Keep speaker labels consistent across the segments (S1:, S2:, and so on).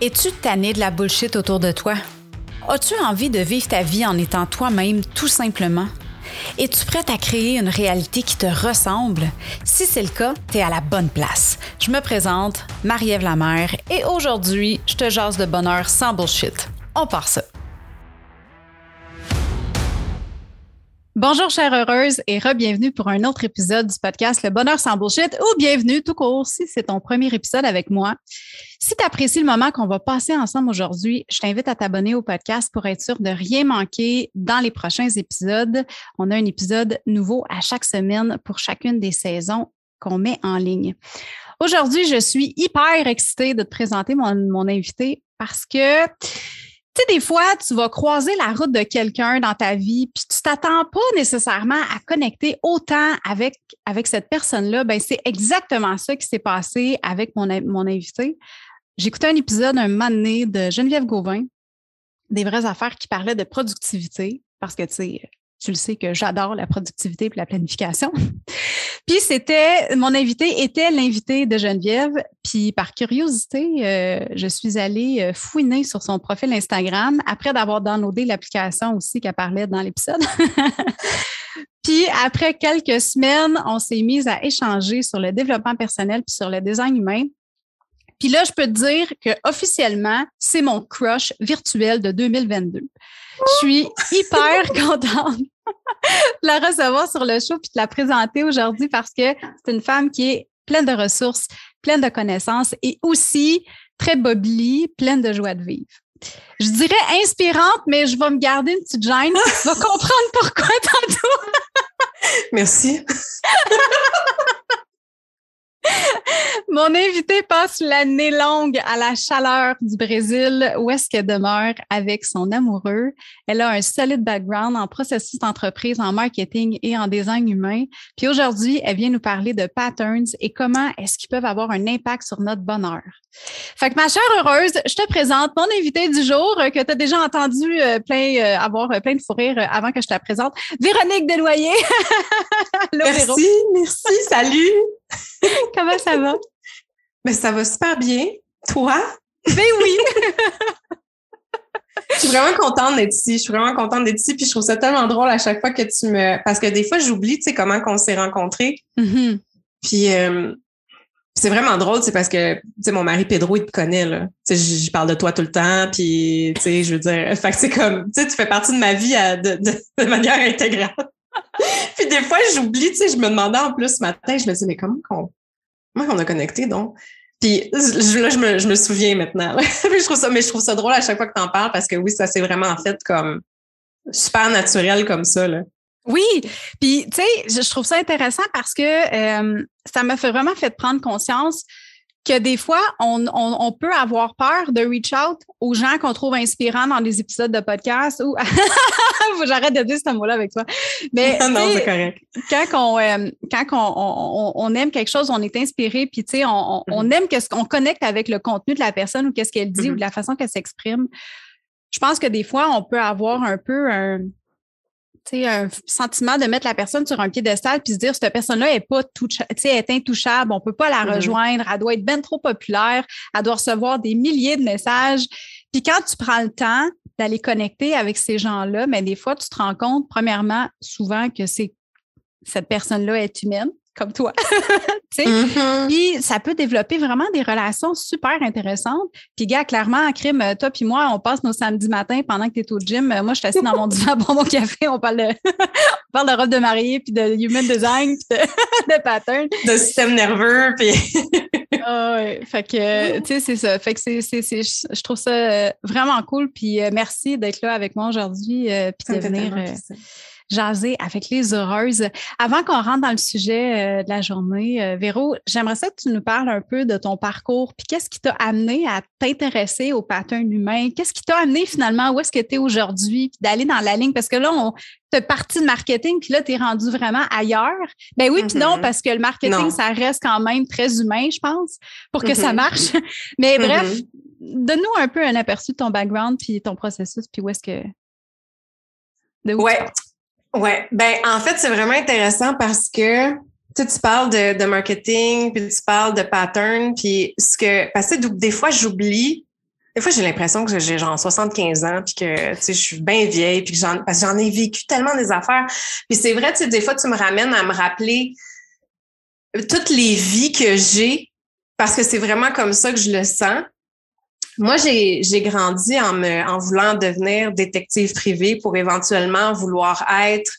S1: Es-tu tanné de la bullshit autour de toi? As-tu envie de vivre ta vie en étant toi-même tout simplement? Es-tu prête à créer une réalité qui te ressemble? Si c'est le cas, tu es à la bonne place. Je me présente, Marie-Ève Lamère, et aujourd'hui, je te jase de bonheur sans bullshit. On part ça. Bonjour chère heureuse et re-bienvenue pour un autre épisode du podcast Le Bonheur sans bullshit ou bienvenue tout court si c'est ton premier épisode avec moi. Si tu apprécies le moment qu'on va passer ensemble aujourd'hui, je t'invite à t'abonner au podcast pour être sûr de rien manquer dans les prochains épisodes. On a un épisode nouveau à chaque semaine pour chacune des saisons qu'on met en ligne. Aujourd'hui, je suis hyper excitée de te présenter mon, mon invité parce que tu sais, des fois, tu vas croiser la route de quelqu'un dans ta vie, puis tu t'attends pas nécessairement à connecter autant avec, avec cette personne-là. Ben, c'est exactement ça qui s'est passé avec mon, mon invité. J'écoutais un épisode un moment donné de Geneviève Gauvin, des vraies affaires qui parlaient de productivité, parce que tu sais, tu le sais que j'adore la productivité et la planification. Puis c'était, mon invité était l'invité de Geneviève. Puis par curiosité, euh, je suis allée euh, fouiner sur son profil Instagram après d'avoir downloadé l'application aussi qu'elle parlait dans l'épisode. puis après quelques semaines, on s'est mis à échanger sur le développement personnel puis sur le design humain. Puis là, je peux te dire que officiellement, c'est mon crush virtuel de 2022. Je suis hyper contente de la recevoir sur le show puis de la présenter aujourd'hui parce que c'est une femme qui est pleine de ressources, pleine de connaissances et aussi très bobly, pleine de joie de vivre. Je dirais inspirante, mais je vais me garder une petite gêne. Tu vas comprendre pourquoi tantôt.
S2: Merci.
S1: Mon invité passe l'année longue à la chaleur du Brésil, où est-ce qu'elle demeure avec son amoureux. Elle a un solide background en processus d'entreprise, en marketing et en design humain. Puis aujourd'hui, elle vient nous parler de patterns et comment est-ce qu'ils peuvent avoir un impact sur notre bonheur. Fait que ma chère heureuse, je te présente mon invité du jour euh, que tu as déjà entendu euh, plein, euh, avoir plein de fou rire avant que je te la présente. Véronique Deloyer.
S2: merci, merci, salut.
S1: Comment ça va?
S2: Mais ben, ça va super bien. Toi?
S1: Ben oui!
S2: je suis vraiment contente d'être ici. Je suis vraiment contente d'être ici. Puis je trouve ça tellement drôle à chaque fois que tu me. Parce que des fois, j'oublie, tu sais, comment qu'on s'est rencontrés. Mm-hmm. Puis c'est vraiment drôle, c'est parce que, tu sais, mon mari Pedro, il te connaît, là. Tu sais, je parle de toi tout le temps, puis, tu sais, je veux dire, fait que c'est comme, tu sais, tu fais partie de ma vie de, manière intégrale. puis des fois, j'oublie, tu sais, je me demandais en plus ce matin, je me disais, mais comment qu'on, comment a connecté, donc? Puis là, je me, je me souviens maintenant. je trouve ça, mais je trouve ça drôle à chaque fois que tu en parles parce que oui, ça s'est vraiment fait comme super naturel comme ça, là.
S1: Oui, puis tu sais, je trouve ça intéressant parce que euh, ça m'a fait vraiment fait prendre conscience que des fois, on, on, peut avoir peur de reach out aux gens qu'on trouve inspirants dans des épisodes de podcast ou j'arrête de dire ce mot-là avec toi.
S2: Mais non, c'est correct.
S1: Quand, on, euh, quand on, on, aime quelque chose, on est inspiré, puis tu sais, on, mm-hmm. aime que qu'on connecte avec le contenu de la personne ou qu'est-ce qu'elle dit ou de mm-hmm. la façon qu'elle s'exprime. Je pense que des fois, on peut avoir un peu un un sentiment de mettre la personne sur un piédestal puis se dire cette personne-là est pas est intouchable, on peut pas la mm-hmm. rejoindre, elle doit être bien trop populaire, elle doit recevoir des milliers de messages. Puis quand tu prends le temps d'aller connecter avec ces gens-là, mais des fois tu te rends compte premièrement souvent que c'est cette personne-là est humaine comme toi. Mm-hmm. Puis ça peut développer vraiment des relations super intéressantes. Puis gars, clairement, en crime, toi puis moi, on passe nos samedis matins pendant que tu es au gym. Moi, je suis assise dans mon divan pour mon café. On parle de, on parle de robe de mariée, puis de human design, puis de, de pattern.
S2: De système nerveux, puis...
S1: ah ouais. Fait que, tu sais, c'est ça. Fait que c'est, je trouve ça euh, vraiment cool. Puis euh, merci d'être là avec moi aujourd'hui, euh, puis de venir jaser avec les heureuses. Avant qu'on rentre dans le sujet euh, de la journée, euh, Véro, j'aimerais ça que tu nous parles un peu de ton parcours, puis qu'est-ce qui t'a amené à t'intéresser au pattern humain? Qu'est-ce qui t'a amené finalement où est-ce que tu es aujourd'hui, puis d'aller dans la ligne? Parce que là, on t'es parti de marketing, puis là, tu es rendu vraiment ailleurs. Ben oui, puis non, mm-hmm. parce que le marketing, ça reste quand même très humain, je pense, pour que ça mm-hmm. marche. Mais bref, mm-hmm. donne-nous un peu un aperçu de ton background, puis ton processus, puis où est-ce que...
S2: De où ouais. Ouais, ben en fait, c'est vraiment intéressant parce que tu, tu parles de, marketing, puis tu parles de pattern, puis ce que parce que des fois j'oublie des fois, j'ai l'impression que j'ai genre 75 ans, puis que je suis bien vieille, puis que j'en, parce que j'en ai vécu tellement des affaires. Puis c'est vrai, tu sais, des fois, tu me ramènes à me rappeler toutes les vies que j'ai, parce que c'est vraiment comme ça que je le sens. Moi, j'ai, grandi en, me, en voulant devenir détective privé pour éventuellement vouloir être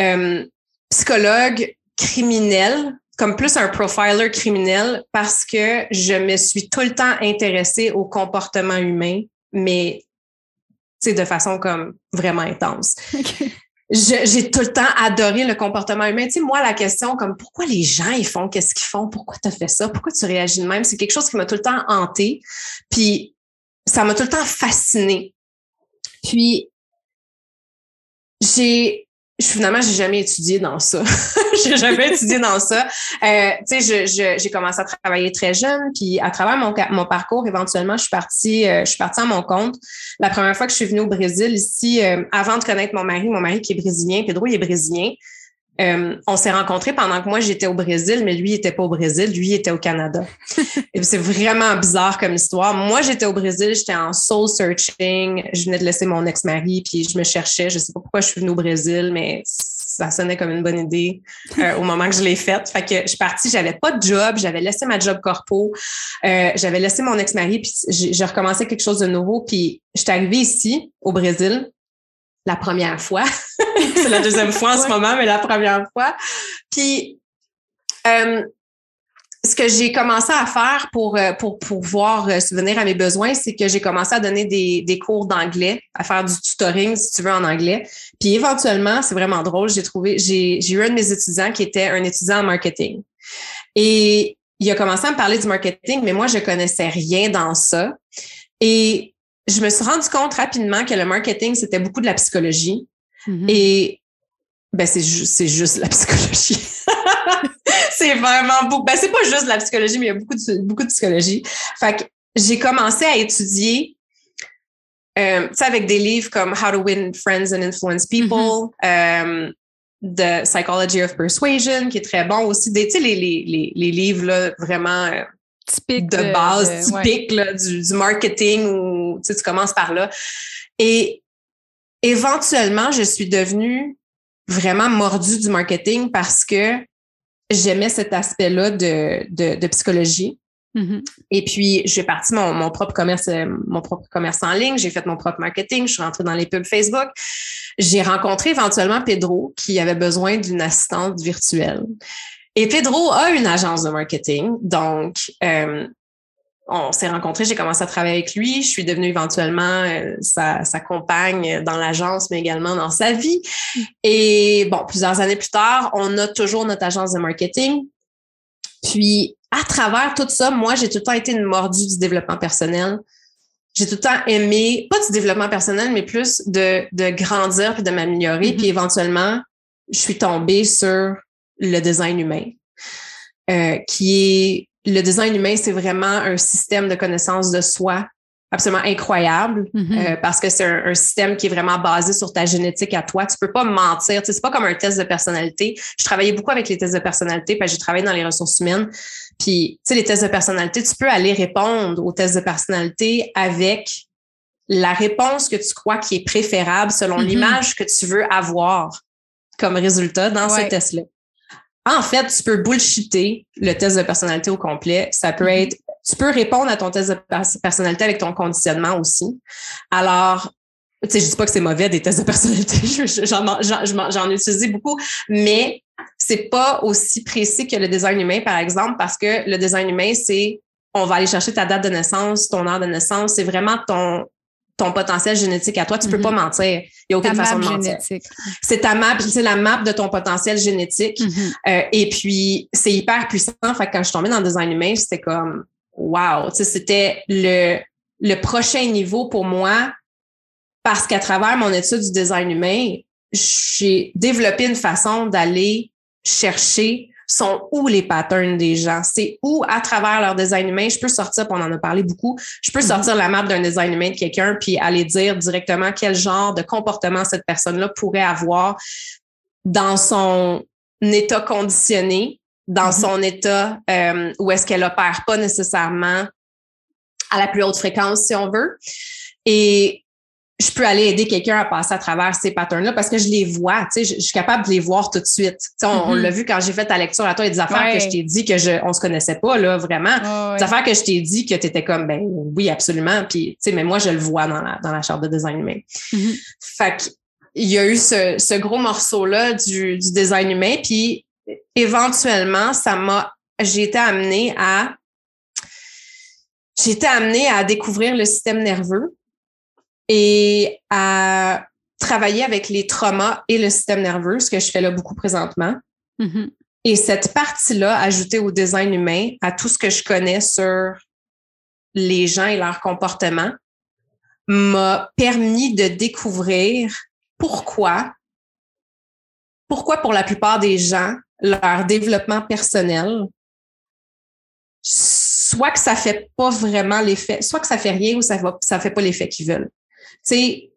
S2: euh, psychologue criminel comme plus un profiler criminel parce que je me suis tout le temps intéressée au comportement humain, mais de façon comme vraiment intense. J'ai tout le temps adoré le comportement humain. Tu sais, moi, la question comme pourquoi les gens ils font, qu'est-ce qu'ils font, pourquoi tu as fait ça, pourquoi tu réagis de même, c'est quelque chose qui m'a tout le temps hanté. Puis ça m'a tout le temps fasciné. Puis j'ai finalement, j'ai jamais étudié dans ça. j'ai jamais étudié dans ça. Euh, tu sais, j'ai commencé à travailler très jeune, puis à travers mon, mon parcours, éventuellement, je suis partie, euh, je suis partie à mon compte. La première fois que je suis venue au Brésil, ici, euh, avant de connaître mon mari, mon mari qui est brésilien, Pedro, il est brésilien. Euh, on s'est rencontrés pendant que moi j'étais au Brésil, mais lui il était pas au Brésil, lui il était au Canada. Et c'est vraiment bizarre comme histoire. Moi j'étais au Brésil, j'étais en soul searching, je venais de laisser mon ex-mari, puis je me cherchais. Je sais pas pourquoi je suis venue au Brésil, mais ça sonnait comme une bonne idée euh, au moment que je l'ai faite. Fait que je suis partie, j'avais pas de job, j'avais laissé ma job corpo, euh, j'avais laissé mon ex-mari, puis j'ai recommencé quelque chose de nouveau. Puis je suis arrivée ici au Brésil la première fois. c'est la deuxième fois en ce moment, mais la première fois. Puis, euh, ce que j'ai commencé à faire pour, euh, pour pouvoir euh, subvenir à mes besoins, c'est que j'ai commencé à donner des, des cours d'anglais, à faire du tutoring, si tu veux, en anglais. Puis éventuellement, c'est vraiment drôle, j'ai trouvé, j'ai, j'ai eu un de mes étudiants qui était un étudiant en marketing. Et il a commencé à me parler du marketing, mais moi, je connaissais rien dans ça. Et je me suis rendu compte rapidement que le marketing, c'était beaucoup de la psychologie. Mm-hmm. Et ben, c'est c'est juste la psychologie. c'est vraiment beaucoup. Ben, c'est pas juste la psychologie, mais il y a beaucoup de, beaucoup de psychologie. Fait que j'ai commencé à étudier euh, avec des livres comme How to Win Friends and Influence People, mm-hmm. euh, The Psychology of Persuasion, qui est très bon aussi. Des, les, les, les, les livres là, vraiment euh, de base, typique là, du, du, marketing où tu commences par là. Et éventuellement, je suis devenue vraiment mordue du marketing parce que j'aimais cet aspect-là de, de, de, psychologie. Mm-hmm. Et puis, j'ai parti mon, mon, propre commerce, mon propre commerce en ligne. J'ai fait mon propre marketing. Je suis rentrée dans les pubs Facebook. J'ai rencontré éventuellement Pedro qui avait besoin d'une assistante virtuelle. Et Pedro a une agence de marketing. Donc, euh, on s'est rencontrés, j'ai commencé à travailler avec lui. Je suis devenue éventuellement euh, sa, compagne dans l'agence, mais également dans sa vie. Et bon, plusieurs années plus tard, on a toujours notre agence de marketing. Puis, à travers tout ça, moi, j'ai tout le temps été une mordue du développement personnel. J'ai tout le temps aimé, pas du développement personnel, mais plus de, de grandir puis de m'améliorer. Mm-hmm. Puis éventuellement, je suis tombée sur le design humain, euh, qui est le design humain, c'est vraiment un système de connaissance de soi absolument incroyable mm-hmm. euh, parce que c'est un, système qui est vraiment basé sur ta génétique à toi. Tu peux pas mentir. C'est pas comme un test de personnalité. Je travaillais beaucoup avec les tests de personnalité parce que j'ai travaillé dans les ressources humaines. Puis, tu sais, les tests de personnalité, tu peux aller répondre aux tests de personnalité avec la réponse que tu crois qui est préférable selon mm-hmm. l'image que tu veux avoir comme résultat dans ce test-là. En fait, tu peux bullshitter le test de personnalité au complet. Ça peut mm-hmm. être, tu peux répondre à ton test de personnalité avec ton conditionnement aussi. Alors, tu sais, je dis pas que c'est mauvais des tests de personnalité, j'en ai utilisé beaucoup, mais c'est pas aussi précis que le design humain, par exemple, parce que le design humain, c'est on va aller chercher ta date de naissance, ton heure de naissance, c'est vraiment ton ton potentiel génétique à toi. Tu peux pas mm-hmm. mentir. Il n'y a aucune façon de mentir. C'est ta map, c'est la map de ton potentiel génétique. Mm-hmm. Euh, et puis, c'est hyper puissant. Fait que quand je suis tombée dans le design humain, c'était comme, wow, c'était le, le prochain niveau pour moi parce qu'à travers mon étude du design humain, j'ai développé une façon d'aller chercher sont où les patterns des gens? C'est où, à travers leur design humain, je peux sortir, on en a parlé beaucoup, je peux mm-hmm. sortir la map d'un design humain de quelqu'un puis aller dire directement quel genre de comportement cette personne-là pourrait avoir dans son état conditionné, dans mm-hmm. son état euh, où est-ce qu'elle opère pas nécessairement à la plus haute fréquence, si on veut. Et je peux aller aider quelqu'un à passer à travers ces patterns-là parce que je les vois, tu sais, je, suis capable de les voir tout de suite. Tu sais, on, mm-hmm. l'a vu quand j'ai fait ta lecture à toi, il y a des affaires que je t'ai dit que je, on se connaissait pas, là, vraiment. Des affaires que je t'ai dit que tu étais comme, ben oui, absolument. Puis, tu sais, mais moi, je le vois dans la, dans la charte de design humain. Mm-hmm. Fait que, il y a eu ce, ce gros morceau-là du, du design humain, puis éventuellement, ça m'a, j'ai été amenée à, j'ai été amenée à découvrir le système nerveux et à travailler avec les traumas et le système nerveux, ce que je fais là beaucoup présentement. Mm-hmm. Et cette partie-là, ajoutée au design humain, à tout ce que je connais sur les gens et leur comportement, m'a permis de découvrir pourquoi, pourquoi pour la plupart des gens, leur développement personnel, soit que ça fait pas vraiment l'effet, soit que ça fait rien ou ça va, ça fait pas l'effet qu'ils veulent sais,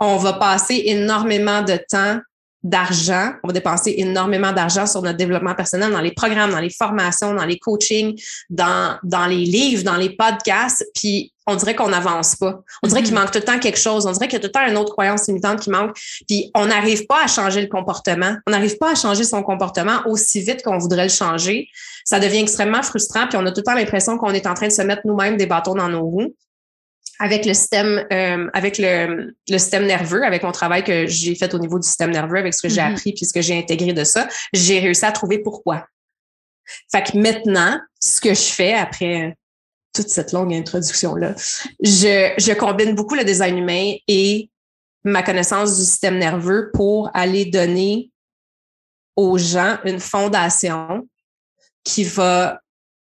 S2: on va passer énormément de temps, d'argent, on va dépenser énormément d'argent sur notre développement personnel, dans les programmes, dans les formations, dans les coachings, dans, dans les livres, dans les podcasts, puis on dirait qu'on n'avance pas. On dirait qu'il mm-hmm. manque tout le temps quelque chose. On dirait qu'il y a tout le temps une autre croyance limitante qui manque. Puis on n'arrive pas à changer le comportement. On n'arrive pas à changer son comportement aussi vite qu'on voudrait le changer. Ça devient extrêmement frustrant. Puis on a tout le temps l'impression qu'on est en train de se mettre nous-mêmes des bâtons dans nos roues avec le système, euh, avec le, le, système nerveux, avec mon travail que j'ai fait au niveau du système nerveux, avec ce que j'ai mm-hmm. appris puis ce que j'ai intégré de ça, j'ai réussi à trouver pourquoi. Fait que maintenant, ce que je fais après toute cette longue introduction-là, je, je combine beaucoup le design humain et ma connaissance du système nerveux pour aller donner aux gens une fondation qui va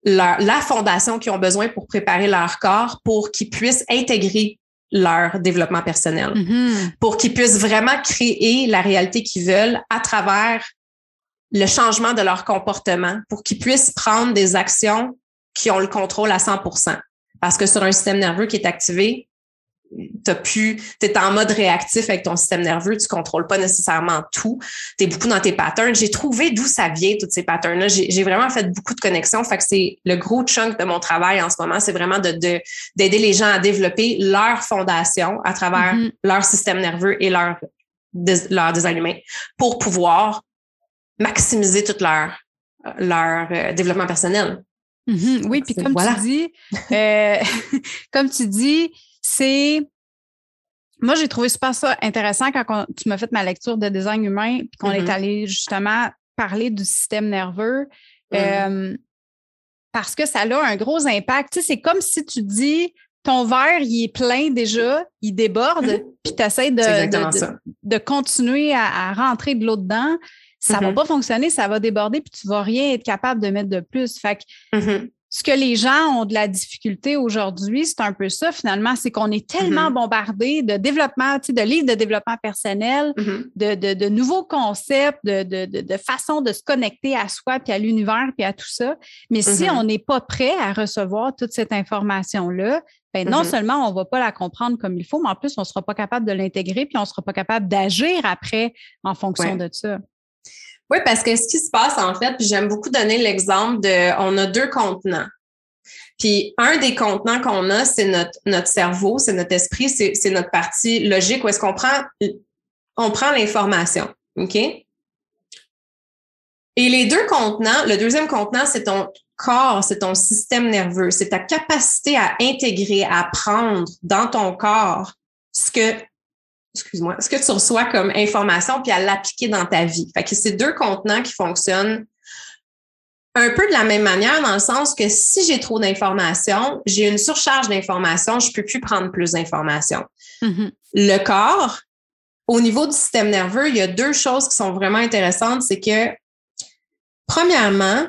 S2: la fondation qu'ils ont besoin pour préparer leur corps pour qu'ils puissent intégrer leur développement personnel, mm-hmm. pour qu'ils puissent vraiment créer la réalité qu'ils veulent à travers le changement de leur comportement, pour qu'ils puissent prendre des actions qui ont le contrôle à 100% Parce que sur un système nerveux qui est activé, t'as pu, t'es en mode réactif avec ton système nerveux, tu contrôles pas nécessairement tout, t'es beaucoup dans tes patterns. J'ai trouvé d'où ça vient, tous ces patterns-là. J'ai vraiment fait beaucoup de connexions. Fait que c'est le gros chunk de mon travail en ce moment, c'est vraiment de, d'aider les gens à développer leur fondation à travers mm-hmm. leur système nerveux et leur, leur design humain pour pouvoir maximiser tout leur, leur euh, développement personnel.
S1: Mm-hmm. Oui, puis comme tu dis, euh, comme tu dis, c'est. Moi, j'ai trouvé super ça intéressant quand tu m'as fait ma lecture de design humain, puis qu'on est mm-hmm. allé justement parler du système nerveux. Mm-hmm. parce que ça a un gros impact. Tu sais, c'est comme si tu dis ton verre, il est plein déjà, il déborde, mm-hmm. puis tu essaies de, de, continuer à, rentrer de l'eau dedans. Ça ne va pas fonctionner, ça va déborder, puis tu ne vas rien être capable de mettre de plus. Fait que ce que les gens ont de la difficulté aujourd'hui, c'est un peu ça finalement, c'est qu'on est tellement mm-hmm. bombardé de développement, tu sais, de livres de développement personnel, mm-hmm. de, de, de, nouveaux concepts, de, de, de, façon de se connecter à soi, puis à l'univers, puis à tout ça. Mais si mm-hmm. on n'est pas prêt à recevoir toute cette information-là, ben non seulement on ne va pas la comprendre comme il faut, mais en plus, on ne sera pas capable de l'intégrer, puis on ne sera pas capable d'agir après en fonction de ça.
S2: Oui, parce que ce qui se passe, en fait, puis j'aime beaucoup donner l'exemple de, on a deux contenants. Puis un des contenants qu'on a, c'est notre, notre cerveau, c'est notre esprit, c'est notre partie logique où est-ce qu'on prend, on prend l'information. OK? Et les deux contenants, le deuxième contenant, c'est ton corps, c'est ton système nerveux, c'est ta capacité à intégrer, à prendre dans ton corps ce que excuse-moi, ce que tu reçois comme information puis à l'appliquer dans ta vie? Fait que c'est deux contenants qui fonctionnent un peu de la même manière dans le sens que si j'ai trop d'informations, j'ai une surcharge d'informations, je peux plus prendre plus d'informations. Mm-hmm. Le corps, au niveau du système nerveux, il y a deux choses qui sont vraiment intéressantes. C'est que, premièrement,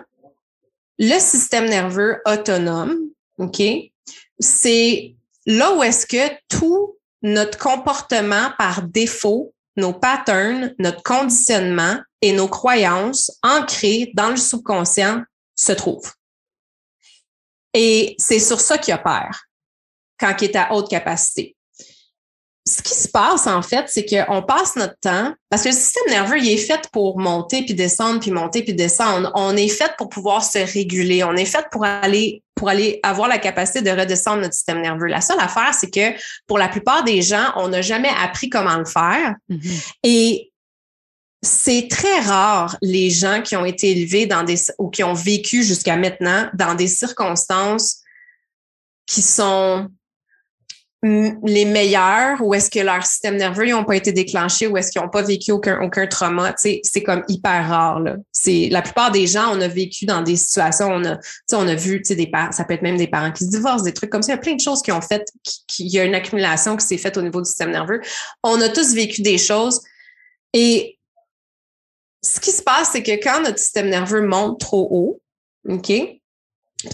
S2: le système nerveux autonome, OK, c'est là où est-ce que tout notre comportement par défaut, nos patterns, notre conditionnement et nos croyances ancrées dans le subconscient se trouvent. Et c'est sur ça qu'il opère quand il est à haute capacité. Ce qui se passe, en fait, c'est qu'on passe notre temps, parce que le système nerveux, il est fait pour monter puis descendre, puis monter puis descendre. On est fait pour pouvoir se réguler. On est fait pour aller, pour aller avoir la capacité de redescendre notre système nerveux. La seule affaire, c'est que pour la plupart des gens, on n'a jamais appris comment le faire. Mm-hmm. Et c'est très rare les gens qui ont été élevés dans des, ou qui ont vécu jusqu'à maintenant dans des circonstances qui sont les meilleurs ou est-ce que leur système nerveux n'ont pas été déclenchés ou est-ce qu'ils n'ont pas vécu aucun, aucun trauma? C'est comme hyper rare. Là. La plupart des gens, on a vécu dans des situations, on a, on a vu des parents, ça peut être même des parents qui se divorcent, des trucs comme ça. Il y a plein de choses qui ont fait, qu'il y a une accumulation qui s'est faite au niveau du système nerveux. On a tous vécu des choses et ce qui se passe, c'est que quand notre système nerveux monte trop haut, OK,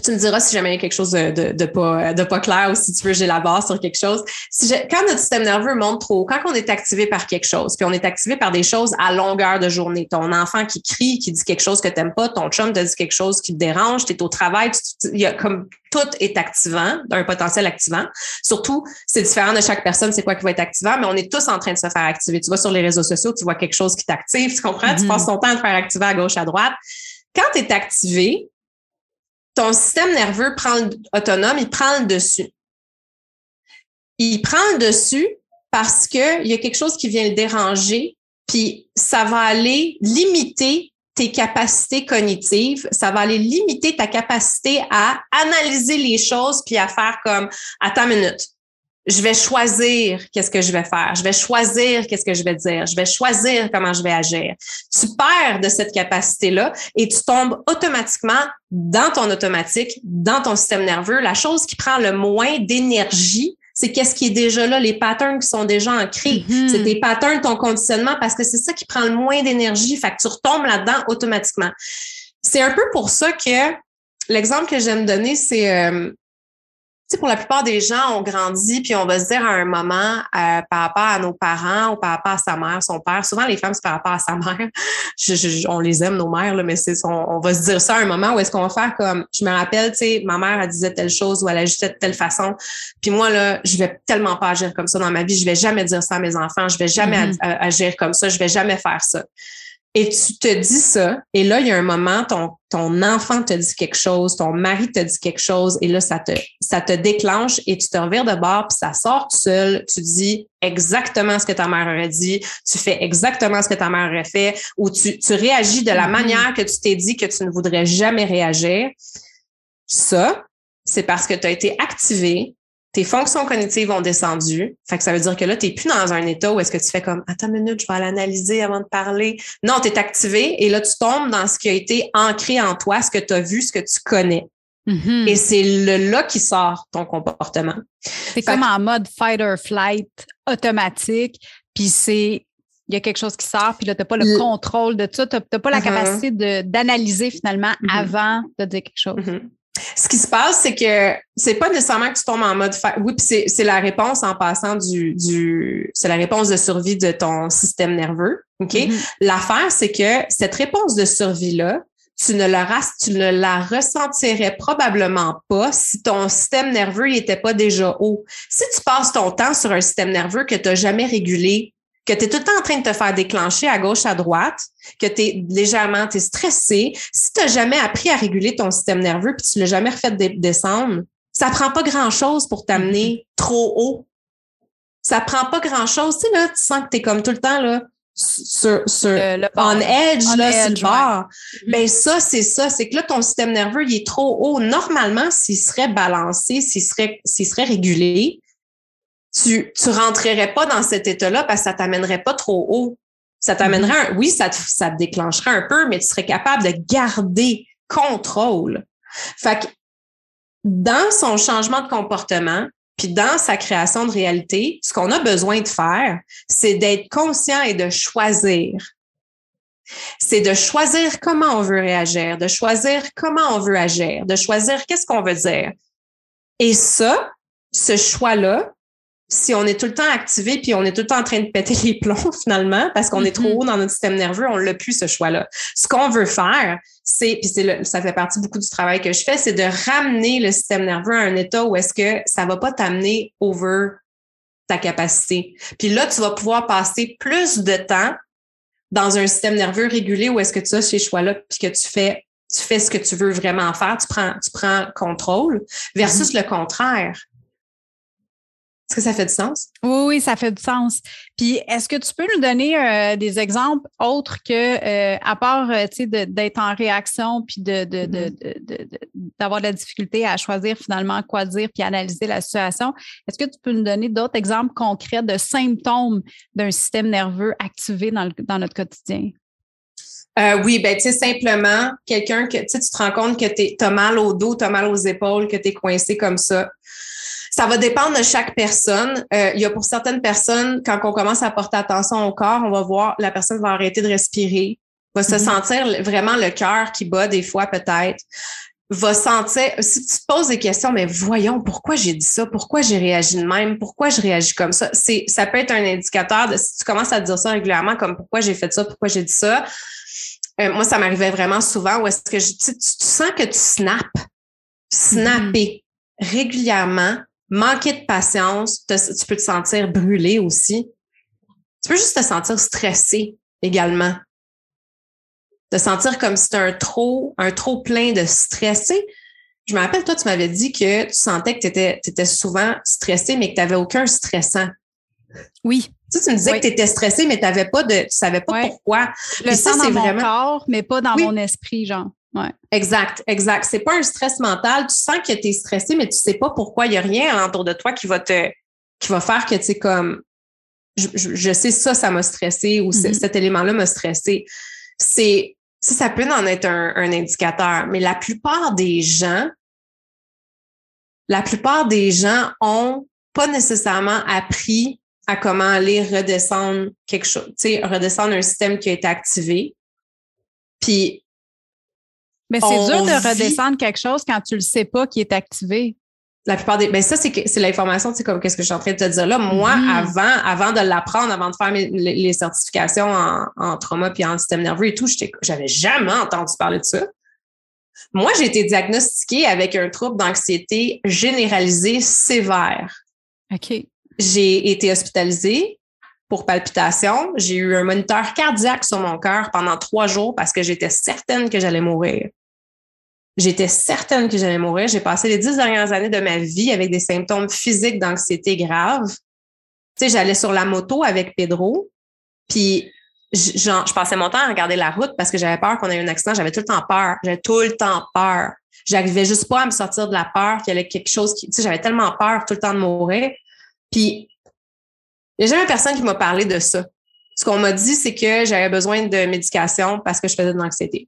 S2: tu me diras si jamais il y a quelque chose de, de, de, pas, de pas clair ou si tu veux, j'ai la base sur quelque chose. Si quand notre système nerveux monte trop, quand on est activé par quelque chose, puis on est activé par des choses à longueur de journée, ton enfant qui crie, qui dit quelque chose que tu n'aimes pas, ton chum te dit quelque chose qui te dérange, tu es au travail, il y a comme tout est activant, d'un potentiel activant. Surtout, c'est différent de chaque personne, c'est quoi qui va être activant, mais on est tous en train de se faire activer. Tu vas sur les réseaux sociaux, tu vois quelque chose qui t'active, tu comprends? Tu mm-hmm. passes ton temps à te faire activer à gauche, à droite. Quand tu es activé, ton système nerveux prend autonome, il prend le dessus. Il prend le dessus parce qu'il y a quelque chose qui vient le déranger, puis ça va aller limiter tes capacités cognitives, ça va aller limiter ta capacité à analyser les choses puis à faire comme attends une minute je vais choisir qu'est-ce que je vais faire, je vais choisir qu'est-ce que je vais dire, je vais choisir comment je vais agir. Tu perds de cette capacité-là et tu tombes automatiquement dans ton automatique, dans ton système nerveux. La chose qui prend le moins d'énergie, c'est qu'est-ce qui est déjà là, les patterns qui sont déjà ancrés. Mm-hmm. C'est tes patterns, ton conditionnement, parce que c'est ça qui prend le moins d'énergie. Fait que tu retombes là-dedans automatiquement. C'est un peu pour ça que l'exemple que j'aime donner, c'est euh, sais, pour la plupart des gens, on grandit puis on va se dire à un moment euh, par rapport à nos parents ou par rapport à sa mère, son père. Souvent, les femmes, c'est par rapport à sa mère. on les aime, nos mères, là, mais c'est on, on, va se dire ça à un moment où est-ce qu'on va faire comme, je me rappelle, tu sais, ma mère, elle disait telle chose ou elle agissait de telle façon. Puis moi, là, je vais tellement pas agir comme ça dans ma vie. Je vais jamais dire ça à mes enfants. Je vais jamais mm-hmm. agir comme ça. Je vais jamais faire ça. Et tu te dis ça, et là, il y a un moment, ton, ton enfant te dit quelque chose, ton mari te dit quelque chose, et là, ça te, ça te déclenche et tu te revires de bord, puis ça sort tout seul. Tu dis exactement ce que ta mère aurait dit, tu fais exactement ce que ta mère aurait fait, ou tu, tu réagis de la mm-hmm. manière que tu t'es dit que tu ne voudrais jamais réagir. Ça, c'est parce que tu as été activé tes fonctions cognitives ont descendu. Fait que ça veut dire que là, tu n'es plus dans un état où est-ce que tu fais comme Attends une minute, je vais l'analyser avant de parler. Non, tu es activé et là, tu tombes dans ce qui a été ancré en toi, ce que tu as vu, ce que tu connais. Mm-hmm. Et c'est le là qui sort ton comportement.
S1: C'est comme en mode fight or flight automatique, puis c'est il y a quelque chose qui sort, puis là, tu n'as pas le, contrôle de ça, tu n'as pas la uh-huh. capacité d'analyser finalement mm-hmm. avant de dire quelque chose. Mm-hmm.
S2: Ce qui se passe, c'est que c'est pas nécessairement que tu tombes en mode oui, puis c'est la réponse en passant du, du c'est la réponse de survie de ton système nerveux. OK? Mm-hmm. L'affaire, c'est que cette réponse de survie-là, tu ne, la, tu ne la ressentirais probablement pas si ton système nerveux n'était pas déjà haut. Si tu passes ton temps sur un système nerveux que tu n'as jamais régulé, que tu es tout le temps en train de te faire déclencher à gauche, à droite, que tu es légèrement es stressé, si tu n'as jamais appris à réguler ton système nerveux puis tu l'as jamais refait descendre, ça prend pas grand-chose pour t'amener mm-hmm. trop haut. Ça prend pas grand-chose. Tu sais, là, tu sens que tu es comme tout le temps là, sur, sur le on edge, là, sur le bord. Mm-hmm. Ben, ça, c'est ça. C'est que là, ton système nerveux, il est trop haut. Normalement, s'il serait balancé, s'il serait, s'il serait régulé, tu tu rentrerais pas dans cet état-là parce que ça t'amènerait pas trop haut. Ça t'amènerait, oui, ça te, ça te déclencherait un peu, mais tu serais capable de garder contrôle. Fait que dans son changement de comportement, puis dans sa création de réalité, ce qu'on a besoin de faire, c'est d'être conscient et de choisir. C'est de choisir comment on veut réagir, de choisir comment on veut agir, de choisir qu'est-ce qu'on veut dire. Et ça, ce choix-là, si on est tout le temps activé puis on est tout le temps en train de péter les plombs finalement parce qu'on est trop mm-hmm. haut dans notre système nerveux, on l'a plus ce choix-là. Ce qu'on veut faire, c'est puis c'est ça fait partie beaucoup du travail que je fais, c'est de ramener le système nerveux à un état où est-ce que ça va pas t'amener over ta capacité. Puis là, tu vas pouvoir passer plus de temps dans un système nerveux régulé où est-ce que tu as ces choix-là, puis que tu fais, tu fais ce que tu veux vraiment faire, tu prends, tu prends contrôle, versus mm-hmm. le contraire. Est-ce que ça fait du sens?
S1: Oui, oui, ça fait du sens. Puis, est-ce que tu peux nous donner euh, des exemples autres que, euh, à part, euh, tu sais, d'être en réaction puis de, mm-hmm. d'avoir de, la difficulté à choisir finalement quoi dire puis analyser la situation, est-ce que tu peux nous donner d'autres exemples concrets de symptômes d'un système nerveux activé dans, dans notre quotidien?
S2: oui, ben tu sais, simplement, quelqu'un que tu te rends compte que tu as mal au dos, tu as mal aux épaules, que tu es coincé comme ça. Ça va dépendre de chaque personne. Euh, il y a pour certaines personnes, quand on commence à porter attention au corps, on va voir la personne va arrêter de respirer, va se mm-hmm. sentir vraiment le cœur qui bat des fois peut-être va sentir, si tu te poses des questions, mais voyons, pourquoi j'ai dit ça? Pourquoi j'ai réagi de même? Pourquoi je réagis comme ça? C'est, ça peut être un indicateur de si tu commences à dire ça régulièrement, comme pourquoi j'ai fait ça, pourquoi j'ai dit ça. Euh, moi, ça m'arrivait vraiment souvent où est-ce que je, tu, tu, sens que tu snaps, snapper mm-hmm. régulièrement manquer de patience, tu peux te sentir brûlé aussi. Tu peux juste te sentir stressé également. Te sentir comme si c'était un trop, un trop plein de stress. je me rappelle, toi, tu m'avais dit que tu sentais que tu étais, souvent stressé, mais que tu n'avais aucun stressant.
S1: Oui.
S2: Tu, tu me disais que tu étais stressé, mais tu pas de, tu savais pas pourquoi.
S1: Le ça, c'est dans mon corps, mais pas dans mon esprit, genre. Ouais.
S2: Exact, exact. C'est pas un stress mental. Tu sens que tu es stressé, mais tu sais pas pourquoi. Il y a rien autour de toi qui va te, qui va faire que tu sais comme, je, sais ça, ça m'a stressé ou mm-hmm. cet élément-là m'a stressé. C'est, ça, ça peut en être un, un, indicateur. Mais la plupart des gens, la plupart des gens ont pas nécessairement appris à comment aller redescendre quelque chose, tu sais, redescendre un système qui a été activé. Puis
S1: mais c'est dur de redescendre quelque chose quand tu le sais pas qui est activé.
S2: La plupart des. Ben ça, c'est l'information, c'est comme qu'est-ce que je suis en train de te dire là. Moi, avant, avant de l'apprendre, avant de faire les, certifications en, en, trauma puis en système nerveux et tout, j'avais jamais entendu parler de ça. Moi, j'ai été diagnostiquée avec un trouble d'anxiété généralisé sévère.
S1: OK.
S2: J'ai été hospitalisée pour palpitation. J'ai eu un moniteur cardiaque sur mon cœur pendant trois jours parce que j'étais certaine que j'allais mourir. J'étais certaine que j'allais mourir. J'ai passé les dix dernières années de ma vie avec des symptômes physiques d'anxiété grave. Tu sais, j'allais sur la moto avec Pedro, puis je, passais mon temps à regarder la route parce que j'avais peur qu'on ait un accident. J'avais tout le temps peur. J'avais tout le temps peur. J'arrivais juste pas à me sortir de la peur qu'il y avait quelque chose qui, tu sais, j'avais tellement peur tout le temps de mourir. Puis, il n'y a jamais personne qui m'a parlé de ça. Ce qu'on m'a dit, c'est que j'avais besoin de médication parce que je faisais de l'anxiété.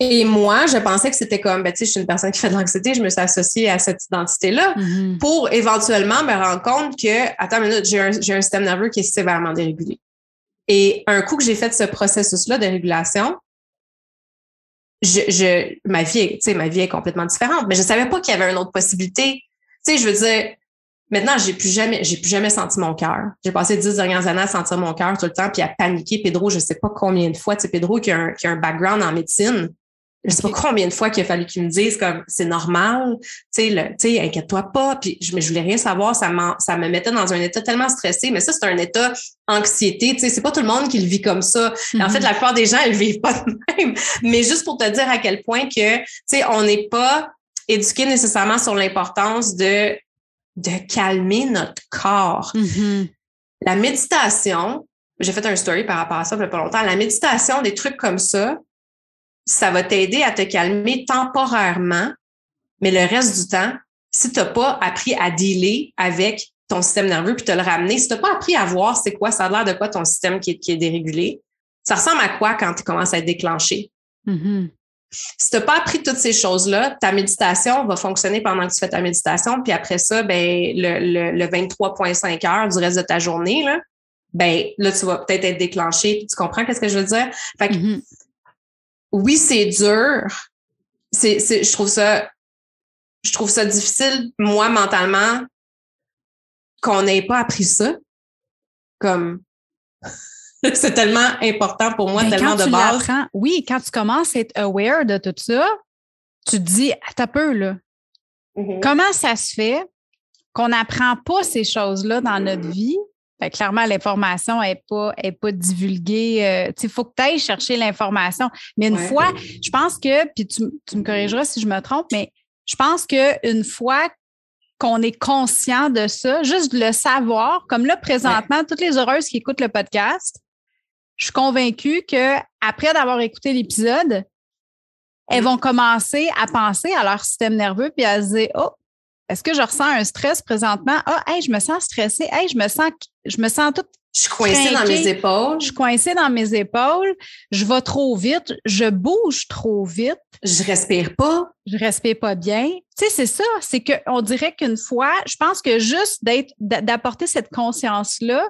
S2: Et moi, je pensais que c'était comme, ben, tu sais, je suis une personne qui fait de l'anxiété, je me suis associée à cette identité-là mm-hmm. pour éventuellement me rendre compte que, attends une minute, j'ai un, un, système nerveux qui est sévèrement dérégulé. Et un coup que j'ai fait ce processus-là de régulation, je, je, ma vie, tu sais, ma vie est complètement différente, mais je savais pas qu'il y avait une autre possibilité. Tu sais, je veux dire, Maintenant, j'ai plus jamais, j'ai plus jamais senti mon cœur. J'ai passé dix dernières années à sentir mon cœur tout le temps, puis à paniquer. Pedro, je sais pas combien de fois. Tu sais, Pedro qui a, un, qui a un background en médecine, je sais pas combien de fois qu'il a fallu qu'il me dise comme c'est normal, tu sais, inquiète-toi pas. Puis je, je voulais rien savoir, ça, ça me mettait dans un état tellement stressé. Mais ça, c'est un état anxiété. Tu sais, c'est pas tout le monde qui le vit comme ça. En fait, mm-hmm. la plupart des gens, ils le vivent pas de même. Mais juste pour te dire à quel point que, tu sais, on n'est pas éduqué nécessairement sur l'importance de de calmer notre corps.
S1: Mm-hmm.
S2: La méditation, j'ai fait un story par rapport à ça il n'y a pas longtemps. La méditation, des trucs comme ça, ça va t'aider à te calmer temporairement, mais le reste du temps, si tu n'as pas appris à dealer avec ton système nerveux puis te le ramener, si tu n'as pas appris à voir c'est quoi, ça a l'air de quoi ton système qui est, qui est dérégulé, ça ressemble à quoi quand tu commences à être déclenché?
S1: Mm-hmm.
S2: Si tu n'as pas appris toutes ces choses-là, ta méditation va fonctionner pendant que tu fais ta méditation, puis après ça, ben, le, le, 23,5 heures du reste de ta journée, là, ben, là, tu vas peut-être être déclenché. Tu comprends qu'est-ce que je veux dire? Fait que, mm-hmm. Oui, c'est dur. C'est, je trouve ça, je trouve ça difficile, moi, mentalement, qu'on n'ait pas appris ça. Comme, c'est tellement important pour moi, tellement de base.
S1: Oui, quand tu commences à être aware de tout ça, tu te dis, à ta peu, là. Mm-hmm. Comment ça se fait qu'on n'apprend pas ces choses-là dans notre vie, clairement, l'information n'est pas, est pas divulguée. Euh, il faut que tu ailles chercher l'information. Mais une fois, je pense que, puis tu, tu, me corrigeras si je me trompe, mais je pense qu'une fois qu'on est conscient de ça, juste de le savoir, comme là, présentement, toutes les heureuses qui écoutent le podcast, je suis convaincue que après d'avoir écouté l'épisode, elles mm-hmm. vont commencer à penser à leur système nerveux puis à se dire Oh, est-ce que je ressens un stress présentement? Ah, hey, je me sens stressée. Hey, je me sens, je me sens toute.
S2: Je suis coincée dans mes épaules.
S1: Je suis coincée dans mes épaules. Je vais trop vite. Je bouge trop vite.
S2: Je respire pas.
S1: Je respire pas bien. Tu sais, c'est ça. C'est qu'on dirait qu'une fois, je pense que juste d'être, d'apporter cette conscience-là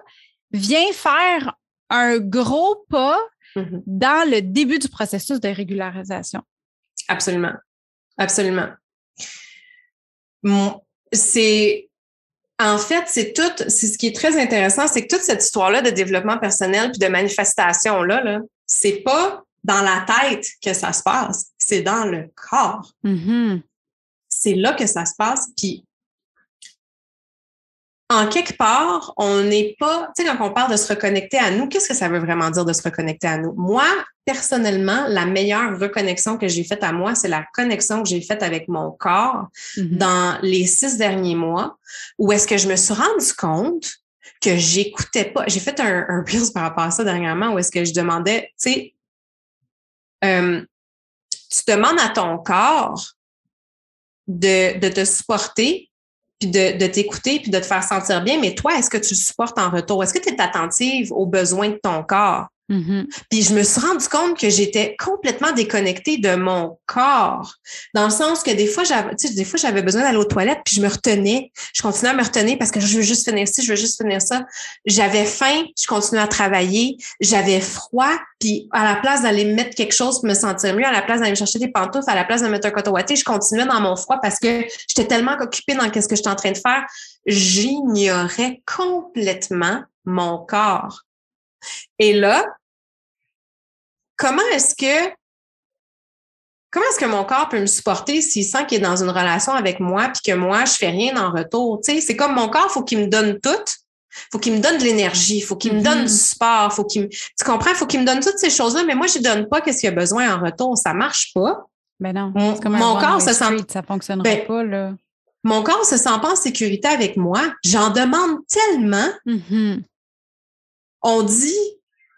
S1: vient faire un gros pas mm-hmm. dans le début du processus de régularisation.
S2: Absolument. Absolument. C'est en fait, c'est tout, c'est ce qui est très intéressant, c'est que toute cette histoire-là de développement personnel puis de manifestation-là, -là, c'est pas dans la tête que ça se passe, c'est dans le corps.
S1: Mm-hmm.
S2: C'est là que ça se passe. Puis en quelque part, on n'est pas, tu sais, quand on parle de se reconnecter à nous, qu'est-ce que ça veut vraiment dire de se reconnecter à nous? Moi, personnellement, la meilleure reconnexion que j'ai faite à moi, c'est la connexion que j'ai faite avec mon corps mm-hmm. dans les six derniers mois, où est-ce que je me suis rendu compte que j'écoutais pas. J'ai fait un, un par rapport à ça dernièrement, où est-ce que je demandais, tu sais, euh, tu demandes à ton corps de, de te supporter de, t'écouter, puis de te faire sentir bien. Mais toi, est-ce que tu supportes en retour? Est-ce que tu es attentive aux besoins de ton corps?
S1: Mm-hmm.
S2: Puis je me suis rendu compte que j'étais complètement déconnectée de mon corps, dans le sens que des fois, j'avais, des fois, j'avais besoin d'aller aux toilettes, puis je me retenais. Je continuais à me retenir parce que je veux juste finir ci, je veux juste finir ça. J'avais faim, je continuais à travailler. J'avais froid, puis à la place d'aller mettre quelque chose pour me sentir mieux, à la place d'aller me chercher des pantoufles, à la place de mettre un coton je continuais dans mon froid parce que j'étais tellement occupée dans ce que j'étais en train de faire, j'ignorais complètement mon corps. Et là, comment est-ce que comment est-ce que mon corps peut me supporter s'il sent qu'il est dans une relation avec moi puis que moi je fais rien en retour? Tu sais, c'est comme mon corps, faut qu'il me donne tout. Faut qu'il me donne de l'énergie, faut qu'il me donne mm-hmm. du sport, faut qu'il me, tu comprends, faut qu'il me donne toutes ces choses-là, mais moi je donne pas qu'est-ce qu'il a besoin en retour, ça marche pas.
S1: Ben non,
S2: mon, corps se sent
S1: ça fonctionnerait ben, pas là.
S2: Mon corps se sent pas en sécurité avec moi, j'en demande tellement.
S1: Mm-hmm.
S2: On dit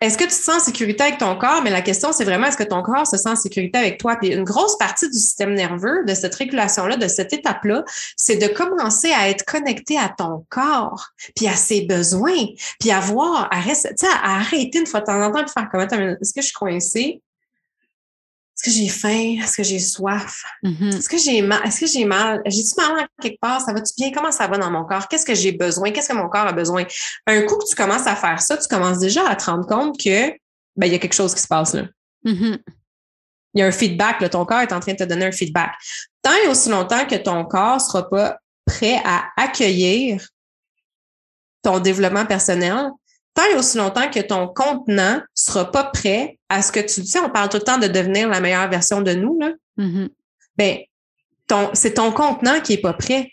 S2: est-ce que tu te sens en sécurité avec ton corps? Mais la question, c'est vraiment est-ce que ton corps se sent en sécurité avec toi? Puis une grosse partie du système nerveux, de cette régulation-là, de cette étape-là, c'est de commencer à être connecté à ton corps, puis à ses besoins, puis à voir, à, arrêter une fois de temps en temps de faire comment est-ce que je suis coincée? Est-ce que j'ai faim? Est-ce que j'ai soif?
S1: Mm-hmm.
S2: Est-ce que j'ai mal? Est-ce que j'ai mal? J'ai-tu mal quelque part? Ça va-tu bien? Comment ça va dans mon corps? Qu'est-ce que j'ai besoin? Qu'est-ce que mon corps a besoin? Un coup que tu commences à faire ça, tu commences déjà à te rendre compte que ben, il y a quelque chose qui se passe là.
S1: Mm-hmm.
S2: Il y a un feedback. Là, ton corps est en train de te donner un feedback. Tant et aussi longtemps que ton corps ne sera pas prêt à accueillir ton développement personnel, tant et aussi longtemps que ton contenant sera pas prêt à ce que tu sais, on parle tout le temps de devenir la meilleure version de nous, là.
S1: Mm-hmm.
S2: Ben, ton, c'est ton contenant qui est pas prêt.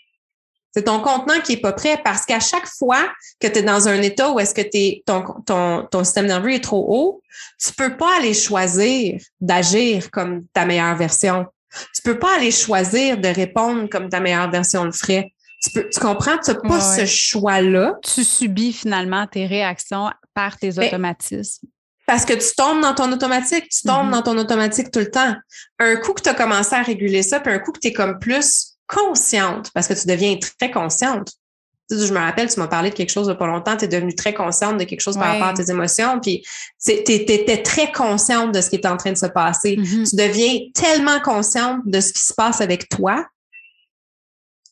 S2: C'est ton contenant qui est pas prêt parce qu'à chaque fois que tu es dans un état où est-ce que t'es, ton, ton, ton système nerveux est trop haut, tu peux pas aller choisir d'agir comme ta meilleure version. Tu peux pas aller choisir de répondre comme ta meilleure version le ferait. Tu, comprends? Tu n'as pas ce choix-là.
S1: Tu subis finalement tes réactions par tes ben, automatismes.
S2: Parce que tu tombes dans ton automatique, tu tombes mm-hmm. dans ton automatique tout le temps. Un coup que tu as commencé à réguler ça, puis un coup que tu es comme plus consciente, parce que tu deviens très consciente. je me rappelle, tu m'as parlé de quelque chose de pas longtemps, tu es devenue très consciente de quelque chose par rapport à tes émotions, puis tu étais très consciente de ce qui est en train de se passer.
S1: Mm-hmm.
S2: Tu deviens tellement consciente de ce qui se passe avec toi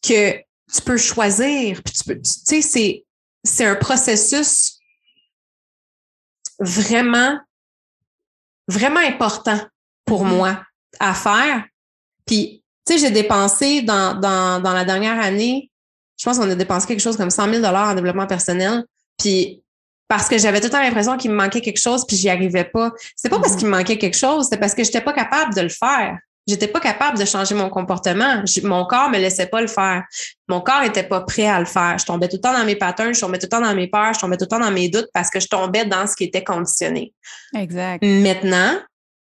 S2: que tu peux choisir. Puis tu peux, tu sais, c'est, c'est un processus vraiment, vraiment important pour mm-hmm. moi à faire. Puis, tu sais, j'ai dépensé dans, dans, dans la dernière année, je pense qu'on a dépensé quelque chose comme 100 000 en développement personnel. Puis, parce que j'avais tout le temps l'impression qu'il me manquait quelque chose, puis j'y arrivais pas. C'est pas parce mm-hmm. qu'il me manquait quelque chose, c'est parce que j'étais pas capable de le faire. J'étais pas capable de changer mon comportement. mon corps me laissait pas le faire. Mon corps était pas prêt à le faire. Je tombais tout le temps dans mes patterns, je tombais tout le temps dans mes peurs, je tombais tout le temps dans mes doutes parce que je tombais dans ce qui était conditionné.
S1: Exact.
S2: Maintenant,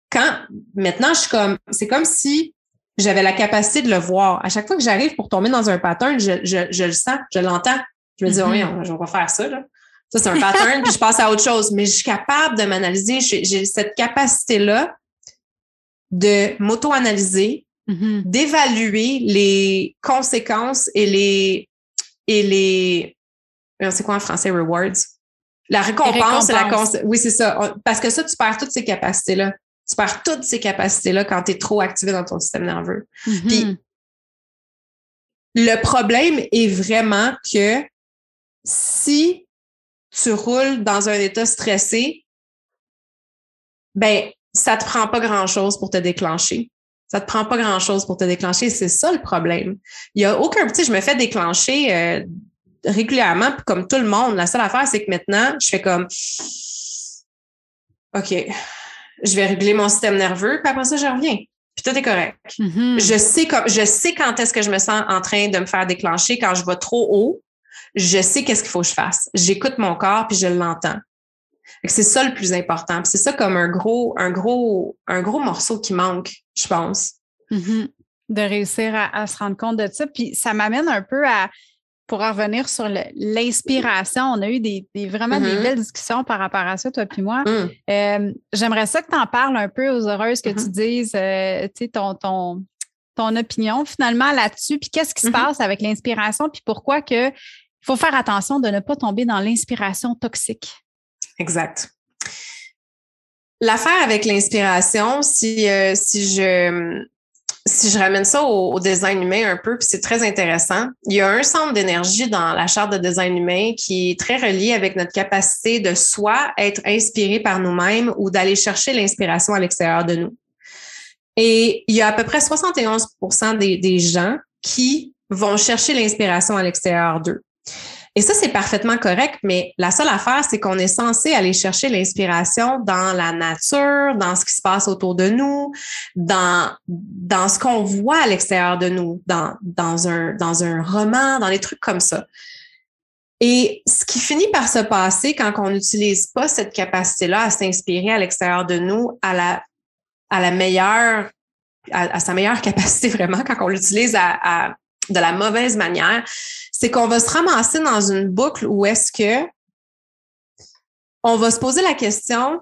S2: quand, maintenant, je suis comme, c'est comme si j'avais la capacité de le voir. À chaque fois que j'arrive pour tomber dans un pattern, je, je, le sens, je l'entends. Je me dis, oui, mm-hmm. je vais pas faire ça, là. Ça, c'est un pattern, puis je passe à autre chose. Mais je suis capable de m'analyser. J'ai cette capacité-là de m'auto-analyser, mm-hmm. d'évaluer les conséquences et les et les c'est quoi en français rewards? La récompense, la oui c'est ça. Parce que ça tu perds toutes ces capacités là tu perds toutes ces capacités là quand tu es trop activé dans ton système nerveux. Mm-hmm. puis le problème est vraiment que si tu roules dans un état stressé ben ça te prend pas grand-chose pour te déclencher. Ça te prend pas grand-chose pour te déclencher. C'est ça le problème. Il y a aucun petit, je me fais déclencher euh, régulièrement, comme tout le monde. La seule affaire, c'est que maintenant, je fais comme OK, je vais régler mon système nerveux, puis après ça, je reviens. Puis tout est correct. Mm-hmm. Je sais comme je sais quand est-ce que je me sens en train de me faire déclencher quand je vais trop haut. Je sais qu'est-ce qu'il faut que je fasse. J'écoute mon corps puis je l'entends. C'est ça le plus important. C'est ça comme un gros, un gros, un gros morceau qui manque, je pense.
S1: Mm-hmm. De réussir à, se rendre compte de ça. Puis ça m'amène un peu à, pour revenir sur l'inspiration, on a eu des, vraiment des mm-hmm. belles discussions par rapport à ça, toi puis moi. Mm. Euh, j'aimerais ça que tu en parles un peu aux heureuses, que tu mm-hmm. dises euh, ton, ton, ton opinion finalement là-dessus, puis qu'est-ce qui se passe avec l'inspiration, puis pourquoi que il faut faire attention de ne pas tomber dans l'inspiration toxique.
S2: Exact. L'affaire avec l'inspiration, si, euh, si je si je ramène ça au, design humain un peu, puis c'est très intéressant, il y a un centre d'énergie dans la charte de design humain qui est très relié avec notre capacité de soit être inspiré par nous-mêmes ou d'aller chercher l'inspiration à l'extérieur de nous. Et il y a à peu près 71 des, des gens qui vont chercher l'inspiration à l'extérieur d'eux. Et ça, c'est parfaitement correct, mais la seule affaire, c'est qu'on est censé aller chercher l'inspiration dans la nature, dans ce qui se passe autour de nous, dans, dans ce qu'on voit à l'extérieur de nous, dans, dans, un, dans un roman, dans des trucs comme ça. Et ce qui finit par se passer quand on n'utilise pas cette capacité-là à s'inspirer à l'extérieur de nous à la, à la meilleure, à, sa meilleure capacité vraiment, quand on l'utilise à, de la mauvaise manière, c'est qu'on va se ramasser dans une boucle où est-ce que on va se poser la question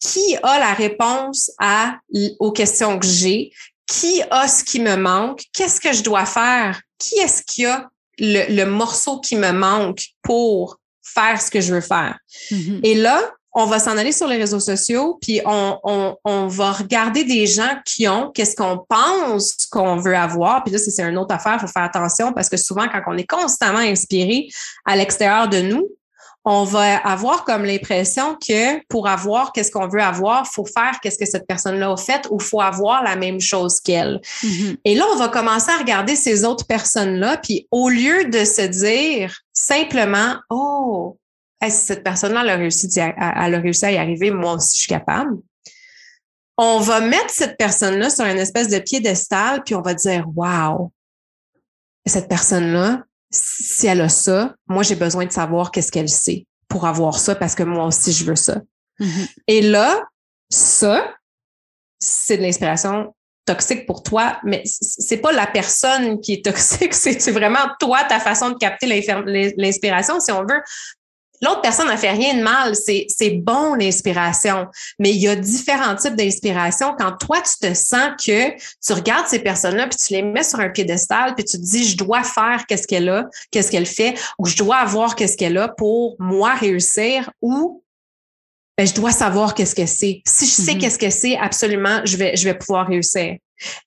S2: qui a la réponse à, aux questions que j'ai? Qui a ce qui me manque? Qu'est-ce que je dois faire? Qui est-ce qui a le, morceau qui me manque pour faire ce que je veux faire? Mm-hmm. Et là, on va s'en aller sur les réseaux sociaux, puis on, va regarder des gens qui ont qu'est-ce qu'on pense qu'on veut avoir. Puis là, c'est une autre affaire, il faut faire attention parce que souvent, quand on est constamment inspiré à l'extérieur de nous, on va avoir comme l'impression que pour avoir qu'est-ce qu'on veut avoir, faut faire qu'est-ce que cette personne-là a fait ou faut avoir la même chose qu'elle. Mm-hmm. Et là, on va commencer à regarder ces autres personnes-là, puis au lieu de se dire simplement, oh, si cette personne-là a réussi, à, a réussi à y arriver, moi aussi, je suis capable. On va mettre cette personne-là sur une espèce de piédestal, puis on va dire, wow, cette personne-là, si elle a ça, moi, j'ai besoin de savoir qu'est-ce qu'elle sait pour avoir ça parce que moi aussi, je veux ça. Mm-hmm. Et là, ça, c'est de l'inspiration toxique pour toi, mais c'est pas la personne qui est toxique, c'est vraiment toi, ta façon de capter l'inspiration, si on veut. L'autre personne n'a fait rien de mal. C'est bon l'inspiration. Mais il y a différents types d'inspiration. Quand toi, tu te sens que tu regardes ces personnes-là, puis tu les mets sur un piédestal, puis tu te dis, je dois faire qu'est-ce qu'elle a, qu'est-ce qu'elle fait, ou je dois avoir qu'est-ce qu'elle a pour moi réussir, ou ben, je dois savoir qu'est-ce que c'est. Si je sais mm-hmm. qu'est-ce que c'est, absolument, je vais, je vais pouvoir réussir.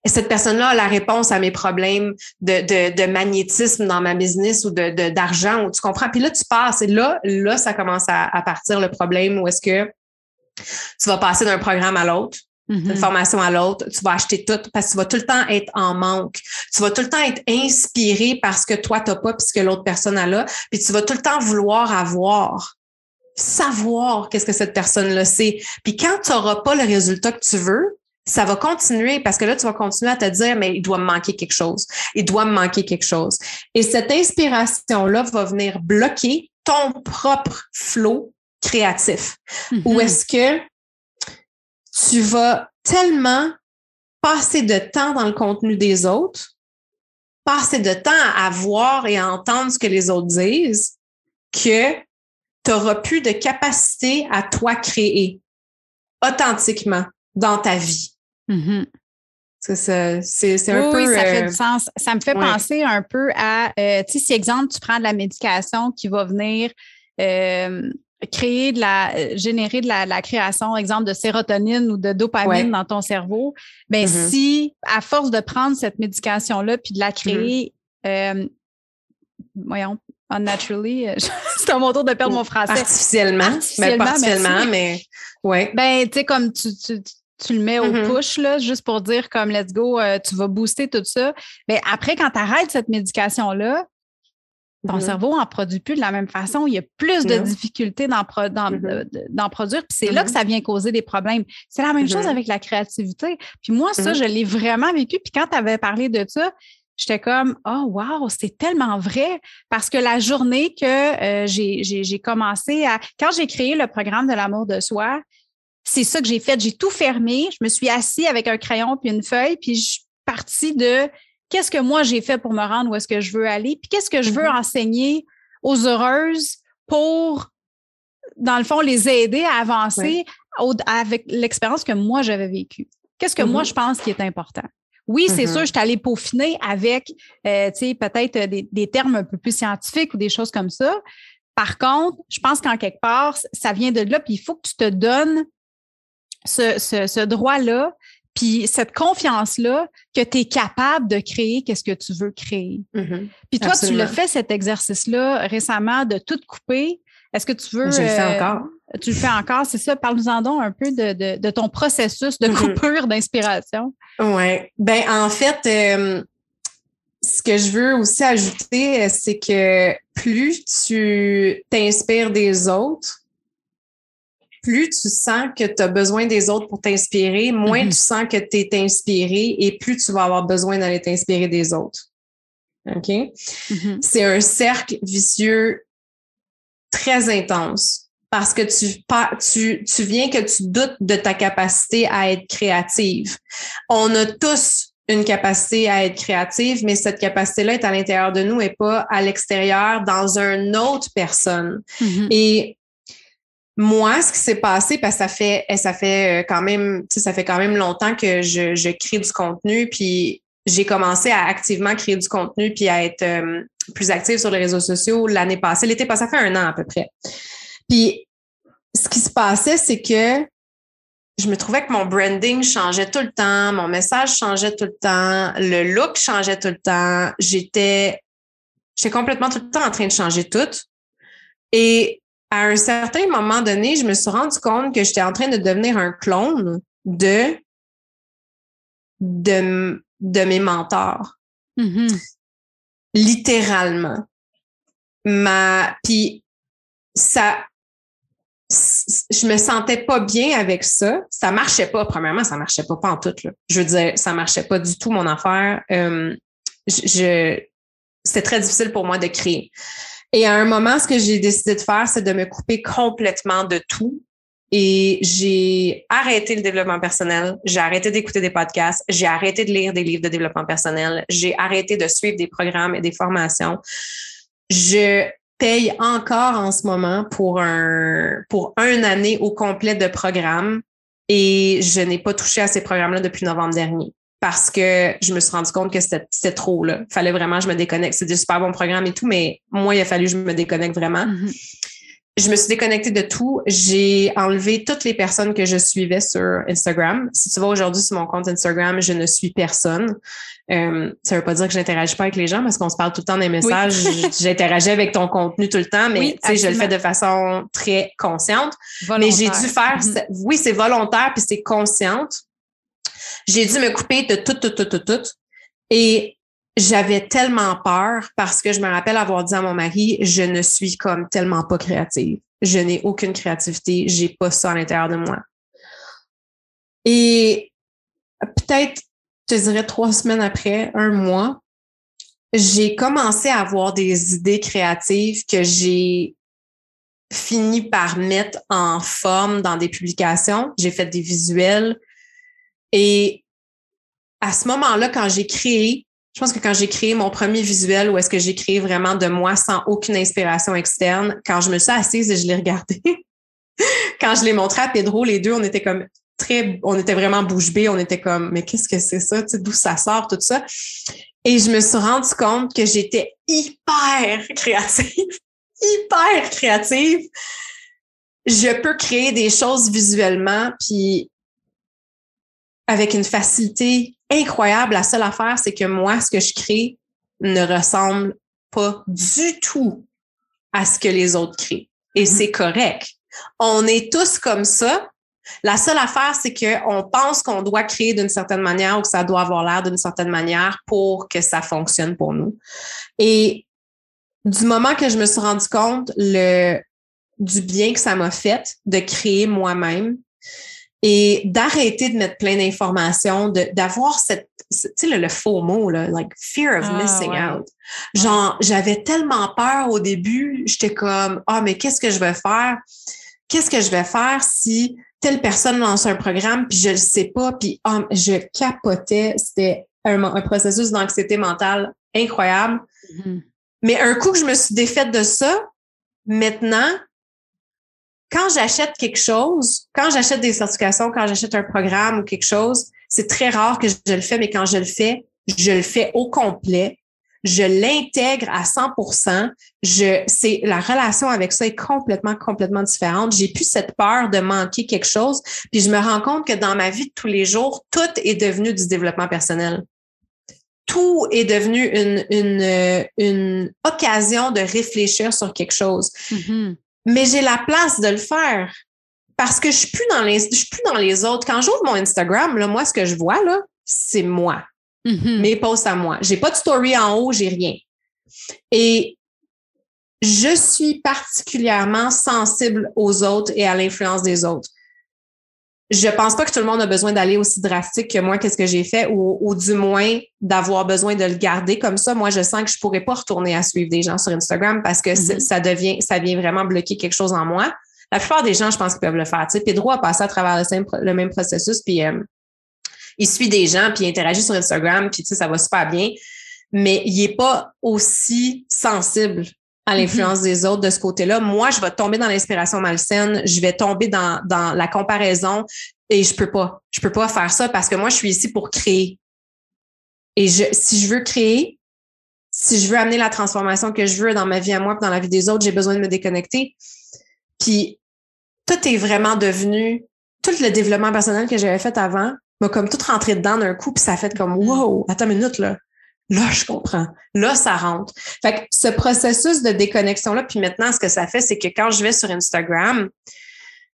S2: Et cette personne-là a la réponse à mes problèmes de, de, de magnétisme dans ma business ou de d'argent, ou tu comprends? Puis là, tu passes et là, là, ça commence à, à partir le problème où est-ce que tu vas passer d'un programme à l'autre, d'une mm-hmm. formation à l'autre, tu vas acheter tout parce que tu vas tout le temps être en manque. Tu vas tout le temps être inspiré parce que toi, tu n'as pas puisque l'autre personne a là. Puis tu vas tout le temps vouloir avoir savoir qu'est-ce que cette personne-là sait. Puis quand tu n'auras pas le résultat que tu veux, ça va continuer parce que là, tu vas continuer à te dire, mais il doit me manquer quelque chose. Il doit me manquer quelque chose. Et cette inspiration-là va venir bloquer ton propre flot créatif. Ou mm-hmm. est-ce que tu vas tellement passer de temps dans le contenu des autres, passer de temps à voir et à entendre ce que les autres disent, que tu n'auras plus de capacité à toi créer authentiquement dans ta vie.
S1: Mm-hmm.
S2: C'est un
S1: peu. Oui, ça fait euh, du sens. Ça me fait penser un peu à, euh, tu sais, si exemple, tu prends de la médication qui va venir euh, créer de la, générer de la, création, exemple, de sérotonine ou de dopamine dans ton cerveau, ben mm-hmm. si, à force de prendre cette médication-là puis de la créer, mm-hmm. voyons, unnaturally, c'est à mon tour de perdre mon français.
S2: Artificiellement, mais pas artificiellement, mais, ouais.
S1: Ben, tu sais, comme tu, tu tu le mets au mm-hmm. push, là, juste pour dire comme let's go, euh, tu vas booster tout ça. Mais après, quand tu arrêtes cette médication-là, ton mm-hmm. cerveau en produit plus de la même façon. Il y a plus de difficultés d'en mm-hmm. produire. Puis c'est là que ça vient causer des problèmes. C'est la même chose avec la créativité. Puis moi, ça, je l'ai vraiment vécu. Puis quand tu avais parlé de ça, j'étais comme oh wow c'est tellement vrai parce que la journée que euh, j'ai commencé à quand j'ai créé le programme de l'amour de soi c'est ça que j'ai fait. J'ai tout fermé. Je me suis assis avec un crayon puis une feuille, puis je suis partie de qu'est-ce que moi j'ai fait pour me rendre où est-ce que je veux aller, puis qu'est-ce que je veux mm-hmm. enseigner aux heureuses pour, dans le fond, les aider à avancer avec l'expérience que moi j'avais vécue. Qu'est-ce que moi mm-hmm. je pense qui est important? Oui, c'est mm-hmm. sûr, je suis allée peaufiner avec, euh, tu sais, peut-être des, des, termes un peu plus scientifiques ou des choses comme ça. Par contre, je pense qu'en quelque part, ça vient de là, puis il faut que tu te donnes ce, droit-là, puis cette confiance-là que tu es capable de créer qu'est-ce que tu veux créer.
S2: Mm-hmm.
S1: Puis toi, tu le fais cet exercice-là récemment de tout couper. Est-ce que tu veux.
S2: Je le fais euh, encore.
S1: Tu le fais encore, c'est ça? Parle-nous-en donc un peu de, ton processus de mm-hmm. coupure d'inspiration.
S2: Oui. Ben en fait, euh, ce que je veux aussi ajouter, c'est que plus tu t'inspires des autres, plus tu sens que tu as besoin des autres pour t'inspirer, moins mm-hmm. tu sens que tu es inspiré et plus tu vas avoir besoin d'aller t'inspirer des autres. OK?
S1: Mm-hmm.
S2: C'est un cercle vicieux très intense parce que tu, tu, tu viens que tu doutes de ta capacité à être créative. On a tous une capacité à être créative, mais cette capacité-là est à l'intérieur de nous et pas à l'extérieur dans une autre personne.
S1: Mm-hmm.
S2: Et moi, ce qui s'est passé, parce que ça fait, eh, ça fait euh, quand même, ça fait quand même longtemps que je, crée du contenu, puis j'ai commencé à activement créer du contenu puis à être euh, plus active sur les réseaux sociaux l'année passée. L'été passé, ça fait un an à peu près. Puis ce qui se passait, c'est que je me trouvais que mon branding changeait tout le temps, mon message changeait tout le temps, le look changeait tout le temps. J'étais, j'étais complètement tout le temps en train de changer tout. Et à un certain moment donné, je me suis rendu compte que j'étais en train de devenir un clone de, de, de mes mentors.
S1: Mm-hmm.
S2: Littéralement. Ma, puis ça, je me sentais pas bien avec ça. Ça marchait pas. Premièrement, ça marchait pas, pas en tout. Là. Je veux dire, ça marchait pas du tout mon affaire. Euh, je, c'était très difficile pour moi de créer. Et à un moment, ce que j'ai décidé de faire, c'est de me couper complètement de tout. Et j'ai arrêté le développement personnel, j'ai arrêté d'écouter des podcasts, j'ai arrêté de lire des livres de développement personnel, j'ai arrêté de suivre des programmes et des formations. Je paye encore en ce moment pour un pour une année au complet de programme et je n'ai pas touché à ces programmes-là depuis novembre dernier parce que je me suis rendu compte que c'était trop. Il fallait vraiment que je me déconnecte. C'est des super bons programmes et tout, mais moi, il a fallu que je me déconnecte vraiment.
S1: Mm-hmm.
S2: Je me suis déconnectée de tout. J'ai enlevé toutes les personnes que je suivais sur Instagram. Si tu vas aujourd'hui sur mon compte Instagram, je ne suis personne. Euh, ça veut pas dire que j'interagis pas avec les gens parce qu'on se parle tout le temps des messages. J'interagis avec ton contenu tout le temps, mais je le fais de façon très consciente. Mais j'ai dû faire, mm-hmm. oui, c'est volontaire puis c'est consciente j'ai dû me couper de tout, tout, tout, tout, tout. Et j'avais tellement peur parce que je me rappelle avoir dit à mon mari, je ne suis comme tellement pas créative. Je n'ai aucune créativité. J'ai pas ça à l'intérieur de moi. Et peut-être, je dirais trois semaines après, un mois, j'ai commencé à avoir des idées créatives que j'ai fini par mettre en forme dans des publications. J'ai fait des visuels. Et à ce moment-là, quand j'ai créé, je pense que quand j'ai créé mon premier visuel, où est-ce que j'ai créé vraiment de moi sans aucune inspiration externe, quand je me suis assise et je l'ai regardé, quand je l'ai montré à Pedro, les deux, on était comme très, on était vraiment bouche bée, on était comme, mais qu'est-ce que c'est ça, d'où ça sort, tout ça? Et je me suis rendu compte que j'étais hyper créative, hyper créative. Je peux créer des choses visuellement, puis avec une facilité incroyable. La seule affaire, c'est que moi, ce que je crée ne ressemble pas du tout à ce que les autres créent. Et mm-hmm. c'est correct. On est tous comme ça, la seule affaire, c'est qu'on pense qu'on doit créer d'une certaine manière ou que ça doit avoir l'air d'une certaine manière pour que ça fonctionne pour nous. Et du moment que je me suis rendu compte le, du bien que ça m'a fait de créer moi-même et d'arrêter de mettre plein d'informations, d'avoir cette, tu sais, le, faux mot, là, like fear of ah, missing out. Genre, j'avais tellement peur au début, j'étais comme, ah, mais qu'est-ce que je vais faire? Qu'est-ce que je vais faire si telle personne lance un programme, puis je le sais pas, puis oh, je capotais. C'était un, processus d'anxiété mentale incroyable. Mm-hmm. Mais un coup que je me suis défaite de ça, maintenant, quand j'achète quelque chose, quand j'achète des certifications, quand j'achète un programme ou quelque chose, c'est très rare que je le fais, mais quand je le fais, je le fais au complet je l'intègre à 100% je, c'est, la relation avec ça est complètement, complètement différente. J'ai plus cette peur de manquer quelque chose. Puis je me rends compte que dans ma vie de tous les jours, tout est devenu du développement personnel. Tout est devenu une, une, une occasion de réfléchir sur quelque chose. Mm-hmm. Mais j'ai la place de le faire parce que je suis plus dans les, je suis plus dans les autres. Quand j'ouvre mon Instagram, là, moi, ce que je vois, là, c'est moi. Mm-hmm. mes posts à moi. J'ai pas de story en haut, j'ai rien. Et je suis particulièrement sensible aux autres et à l'influence des autres. Je pense pas que tout le monde a besoin d'aller aussi drastique que moi, qu'est-ce que j'ai fait, ou, du moins d'avoir besoin de le garder comme ça. Moi, je sens que je pourrais pas retourner à suivre des gens sur Instagram parce que mm-hmm. ça devient, ça vient vraiment bloquer quelque chose en moi. La plupart des gens, je pense qu'ils peuvent le faire. Tu sais, Pedro a passé à travers le, même processus, puis euh, il suit des gens, puis il interagit sur Instagram, puis tu sais, ça va super bien. Mais il n'est pas aussi sensible à l'influence mm-hmm. des autres de ce côté-là. Moi, je vais tomber dans l'inspiration malsaine, je vais tomber dans, dans la comparaison et je peux pas. Je peux pas faire ça parce que moi, je suis ici pour créer. Et je, si je veux créer, si je veux amener la transformation que je veux dans ma vie à moi dans la vie des autres, j'ai besoin de me déconnecter. Puis tout est vraiment devenu, tout le développement personnel que j'avais fait avant m'a comme tout rentré dedans d'un coup, puis ça a fait comme mm. Wow, attends une minute, là. Là, je comprends. Là, ça rentre. Fait que ce processus de déconnexion-là, puis maintenant, ce que ça fait, c'est que quand je vais sur Instagram,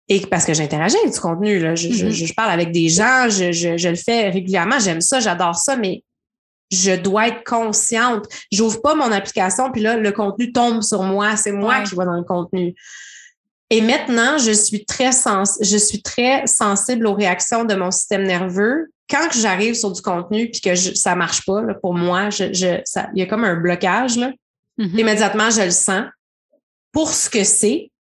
S2: et parce que j'interagis avec du contenu, là, je, je, mm-hmm. parle avec des gens, je, je le fais régulièrement, j'aime ça, j'adore ça, mais je dois être consciente. J'ouvre pas mon application, puis là, le contenu tombe sur moi. C'est moi qui vois dans le contenu. Et maintenant, je suis très sens je suis très sensible aux réactions de mon système nerveux. Quand j'arrive sur du contenu puis que je, ça marche pas, pour moi, je, je, ça, il y a comme un blocage. Là. Mm-hmm. Immédiatement, je le sens pour ce que c'est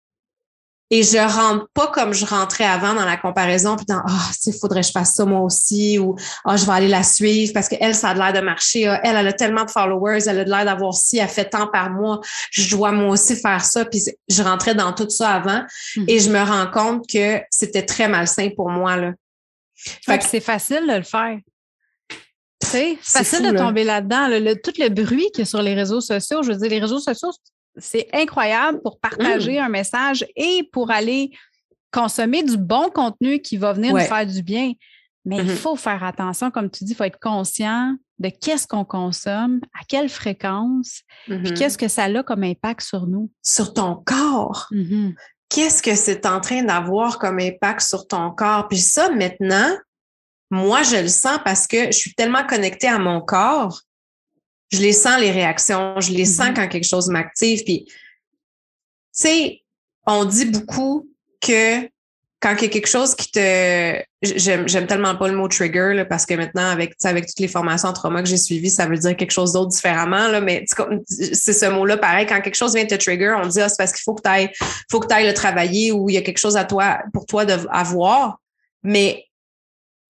S2: et je rentre pas comme je rentrais avant dans la comparaison, puis dans Ah, il faudrait que je fasse ça moi aussi, ou Ah, je vais aller la suivre parce qu'elle, ça a l'air de marcher. Ah, elle, elle a tellement de followers, elle a l'air d'avoir si, elle fait tant par mois, je dois moi aussi faire ça. Puis je rentrais dans tout ça avant et je me rends compte que c'était très malsain pour moi. Là.
S1: Fait que c'est facile de le faire. C'est facile de tomber là-dedans. tout le bruit qu'il y a sur les réseaux sociaux, je veux dire, les réseaux sociaux, c'est incroyable pour partager mmh. un message et pour aller consommer du bon contenu qui va venir nous faire du bien. Mais il mmh faut faire attention, comme tu dis, il faut être conscient de qu'est-ce qu'on consomme, à quelle fréquence, puis mmh qu'est-ce que ça a comme impact sur nous.
S2: Sur ton corps. Qu'est-ce que c'est en train d'avoir comme impact sur ton corps? Puis ça, maintenant, moi, je le sens parce que je suis tellement connectée à mon corps je les sens les réactions, je les sens mm-hmm. quand quelque chose m'active. Puis, tu sais, on dit beaucoup que quand il y a quelque chose qui te. J'aime, tellement pas le mot trigger là, parce que maintenant, avec, avec toutes les formations en trauma que j'ai suivies, ça veut dire quelque chose d'autre différemment. Là, mais c'est ce mot-là, pareil. Quand quelque chose vient te trigger, on dit ah, c'est parce qu'il faut que tu ailles, faut que ailles le travailler ou il y a quelque chose à toi pour toi de, à voir. Mais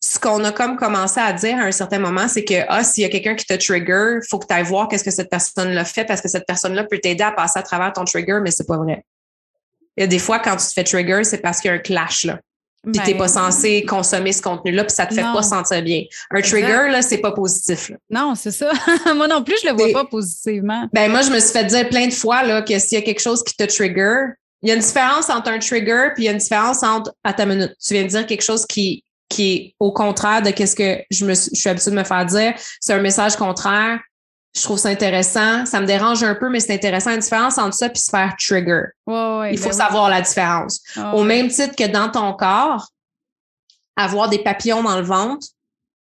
S2: ce qu'on a comme commencé à dire à un certain moment, c'est que ah, s'il y a quelqu'un qui te trigger, faut que tu ailles voir qu'est-ce que cette personne-là fait parce que cette personne-là peut t'aider à passer à travers ton trigger, mais c'est pas vrai. Il y a des fois, quand tu te fais trigger, c'est parce qu'il y a un clash, là. Puis t'es pas ben, censé consommer ce contenu-là, puis ça te fait pas sentir bien. Un trigger, là, c'est pas positif.
S1: Non, c'est ça. moi non plus, je le vois pas positivement.
S2: Ben moi, je me suis fait dire plein de fois là, que s'il y a quelque chose qui te trigger, il y a une différence entre un trigger puis il y a une différence entre à ta minute. Tu viens de dire quelque chose qui, qui est au contraire de ce que je, me, je suis habituée de me faire dire. C'est un message contraire je trouve ça intéressant. Ça me dérange un peu, mais c'est intéressant. Une différence entre ça et se faire trigger.
S1: Il
S2: faut ben savoir la différence. Au même titre que dans ton corps, avoir des papillons dans le ventre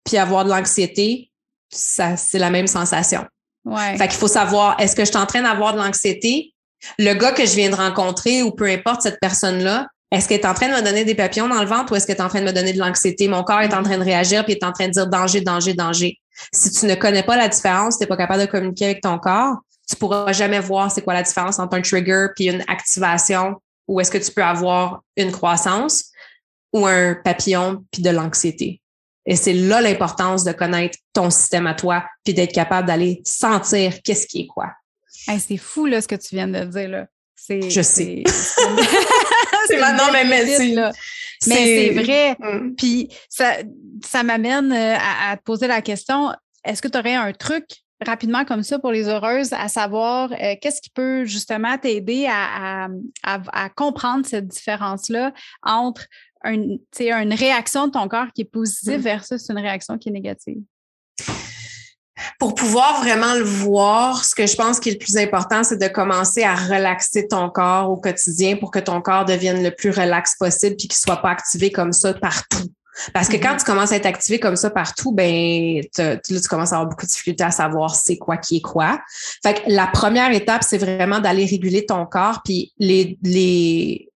S2: puis avoir de l'anxiété, ça, c'est la même sensation.
S1: Ouais.
S2: Fait qu'il faut savoir, est-ce que je suis en train d'avoir de l'anxiété? Le gars que je viens de rencontrer ou peu importe cette personne-là, est-ce qu'elle est en train de me donner des papillons dans le ventre ou est-ce qu'elle est en train de me donner de l'anxiété? Mon corps est en train de réagir puis est en train de dire danger, danger, danger. Si tu ne connais pas la différence, tu n'es pas capable de communiquer avec ton corps, tu pourras jamais voir c'est quoi la différence entre un trigger puis une activation ou est-ce que tu peux avoir une croissance ou un papillon puis de l'anxiété. Et c'est là l'importance de connaître ton système à toi puis d'être capable d'aller sentir qu'est-ce qui est quoi.
S1: c'est fou là, ce que tu viens de dire. Là.
S2: Je sais. c'est maintenant, mais, mais
S1: mais c'est vrai. Mm. Puis ça, ça m'amène euh, à, te poser la question est-ce que tu aurais un truc rapidement comme ça pour les heureuses à savoir euh, qu'est-ce qui peut justement t'aider à, à, comprendre cette différence-là entre une, une réaction de ton corps qui est positive mm. versus une réaction qui est négative?
S2: Pour pouvoir vraiment le voir, ce que je pense qui est le plus important, c'est de commencer à relaxer ton corps au quotidien pour que ton corps devienne le plus relax possible puis qu'il soit pas activé comme ça partout. Parce que quand mm-hmm. tu commences à être activé comme ça partout, ben là, tu commences à avoir beaucoup de difficultés à savoir c'est quoi qui est quoi. Fait que la première étape, c'est vraiment d'aller réguler ton corps, puis les, les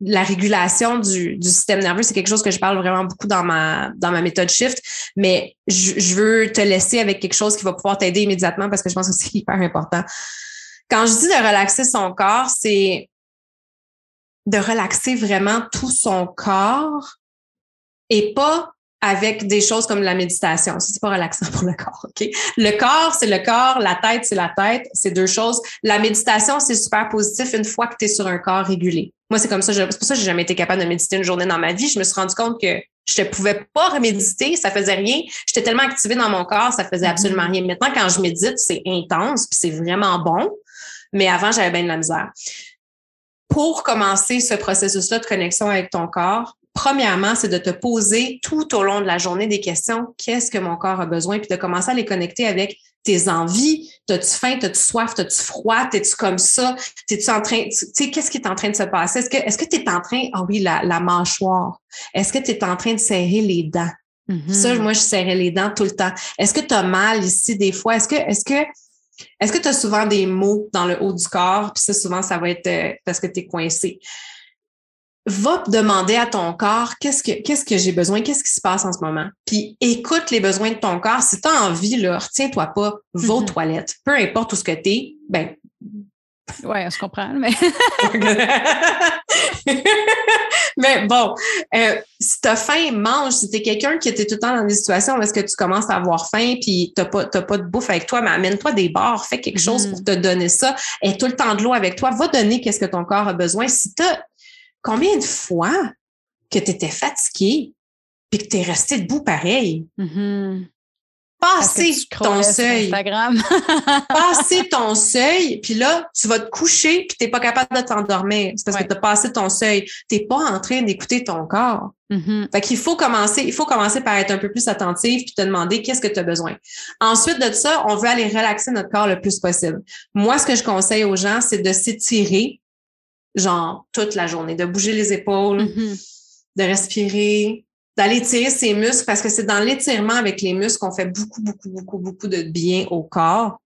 S2: la régulation du, du système nerveux, c'est quelque chose que je parle vraiment beaucoup dans ma, dans ma méthode Shift, mais je, je veux te laisser avec quelque chose qui va pouvoir t'aider immédiatement parce que je pense que c'est hyper important. Quand je dis de relaxer son corps, c'est de relaxer vraiment tout son corps et pas avec des choses comme la méditation. C'est pas relaxant pour le corps, OK? Le corps, c'est le corps, la tête, c'est la tête, c'est deux choses. La méditation, c'est super positif une fois que tu es sur un corps régulé. Moi, c'est comme ça, c'est pour ça que j'ai jamais été capable de méditer une journée dans ma vie. Je me suis rendu compte que je ne pouvais pas méditer, ça faisait rien. J'étais tellement activée dans mon corps, ça faisait absolument mm-hmm. rien. Maintenant, quand je médite, c'est intense, puis c'est vraiment bon. Mais avant, j'avais bien de la misère. Pour commencer ce processus-là de connexion avec ton corps, premièrement, c'est de te poser tout au long de la journée des questions. Qu'est-ce que mon corps a besoin? Puis de commencer à les connecter avec tes envies. T'as-tu faim? T'as-tu soif? T'as-tu froid? T'es-tu comme ça? T'es-tu en train, tu sais, qu'est-ce qui est en train de se passer? Est-ce que, est-ce que t'es en train, ah oui, la, la mâchoire. Est-ce que tu es en train de serrer les dents? Mm-hmm. Ça, moi, je serrais les dents tout le temps. Est-ce que tu as mal ici des fois? Est-ce que, est-ce que, est-ce que tu as souvent des maux dans le haut du corps? Puis ça, souvent, ça va être euh, parce que tu es coincé va demander à ton corps qu'est-ce que qu'est-ce que j'ai besoin, qu'est-ce qui se passe en ce moment. Puis écoute les besoins de ton corps. Si tu as envie, là, retiens-toi pas, va aux mm-hmm. toilettes. Peu importe où ce que tu es, ben.
S1: Oui, je comprends, mais.
S2: mais bon, euh, si tu as faim, mange. Si tu es quelqu'un qui était tout le temps dans des situations où est-ce que tu commences à avoir faim puis tu n'as pas, pas de bouffe avec toi, mais amène-toi des bars, fais quelque chose mm-hmm. pour te donner ça. Et tout le temps de l'eau avec toi. Va donner qu'est-ce que ton corps a besoin. Si tu combien de fois que tu étais fatigué puis que tu es resté debout pareil?
S1: Mm-hmm.
S2: Passer ton seuil. passer ton seuil, puis là, tu vas te coucher puis tu n'es pas capable de t'endormir. C'est parce que tu as passé ton seuil. Tu n'es pas en train d'écouter ton corps.
S1: Mm-hmm.
S2: Fait qu'il faut commencer, il faut commencer par être un peu plus attentif puis te demander qu'est-ce que tu as besoin. Ensuite de ça, on veut aller relaxer notre corps le plus possible. Moi, ce que je conseille aux gens, c'est de s'étirer genre toute la journée, de bouger les épaules,
S1: mm-hmm.
S2: de respirer, d'aller tirer ses muscles parce que c'est dans l'étirement avec les muscles qu'on fait beaucoup, beaucoup, beaucoup, beaucoup de bien au corps.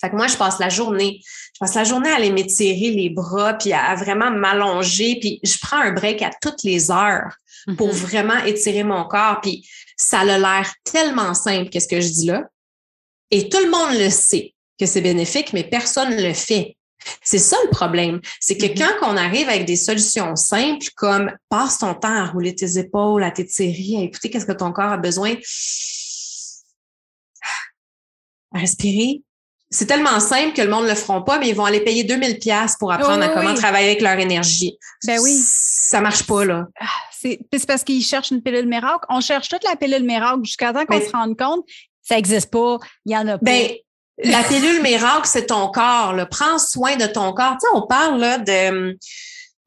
S2: Fait que moi, je passe la journée. Je passe la journée à aller m'étirer les bras, puis à, vraiment m'allonger, puis je prends un break à toutes les heures pour mm-hmm. vraiment étirer mon corps. Puis ça a l'air tellement simple, qu'est-ce que je dis là. Et tout le monde le sait que c'est bénéfique, mais personne ne le fait. C'est ça le problème. C'est que mm-hmm. quand on arrive avec des solutions simples, comme passe ton temps à rouler tes épaules, à t'étirer, à écouter qu'est-ce que ton corps a besoin, à respirer, c'est tellement simple que le monde ne le feront pas, mais ils vont aller payer 2000 pièces pour apprendre à comment travailler avec leur énergie.
S1: Ben oui.
S2: Ça marche pas, là. Ah,
S1: c'est parce qu'ils cherchent une pilule miracle. On cherche toute la pilule miracle jusqu'à temps qu'on se rende compte ça n'existe pas, il y en a pas.
S2: Ben, la pilule miracle, c'est ton corps. Là. Prends soin de ton corps. Tu sais, on parle là, de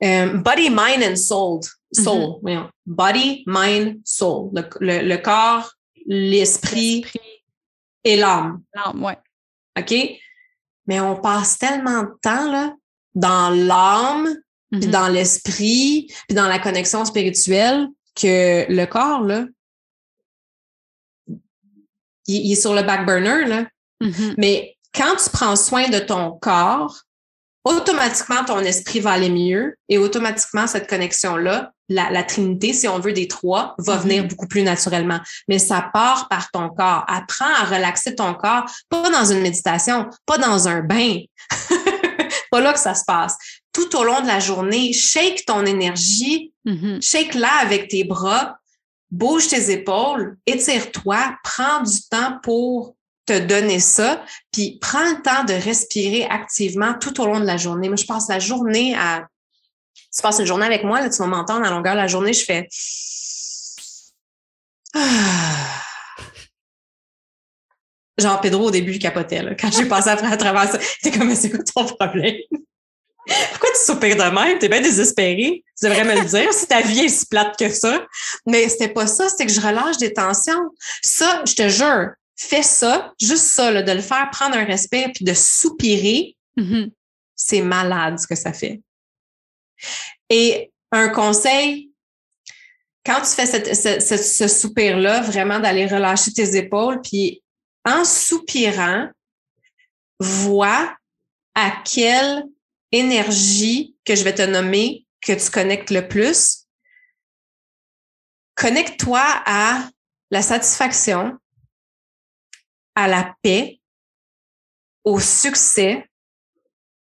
S2: euh, body, mind and soul. Soul. Mm-hmm. Body, mind, soul. Le, corps, l'esprit et l'âme.
S1: L'âme, oui.
S2: OK? Mais on passe tellement de temps là, dans l'âme, puis mm-hmm. dans l'esprit, puis dans la connexion spirituelle que le corps, là, il, est sur le back burner, là. Mm-hmm. Mais quand tu prends soin de ton corps, automatiquement, ton esprit va aller mieux et automatiquement, cette connexion-là, la, trinité, si on veut, des trois, va mm-hmm. venir beaucoup plus naturellement. Mais ça part par ton corps. Apprends à relaxer ton corps, pas dans une méditation, pas dans un bain. pas là que ça se passe. Tout au long de la journée, shake ton énergie, mm-hmm. shake-la avec tes bras, bouge tes épaules, étire-toi, prends du temps pour te donner ça, puis prends le temps de respirer activement tout au long de la journée. Moi, je passe la journée à... Tu passes une journée avec moi, là, tu vas m'entendre à longueur de la journée, je fais... Genre, Pedro, au début, il capotait. Là. Quand j'ai passé à travers ça, t'es comme, c'est quoi ton problème? Pourquoi tu soupires de même? T'es bien désespéré. Tu devrais me le dire si ta vie est si plate que ça. Mais c'était pas ça, c'était que je relâche des tensions. Ça, je te jure, fais ça, juste ça, là, de le faire, prendre un respect puis de soupirer. Mm-hmm. C'est malade ce que ça fait. Et un conseil, quand tu fais ce soupir-là, vraiment d'aller relâcher tes épaules, puis en soupirant, vois à quel énergie que je vais te nommer que tu connectes le plus, connecte-toi à la satisfaction, à la paix, au succès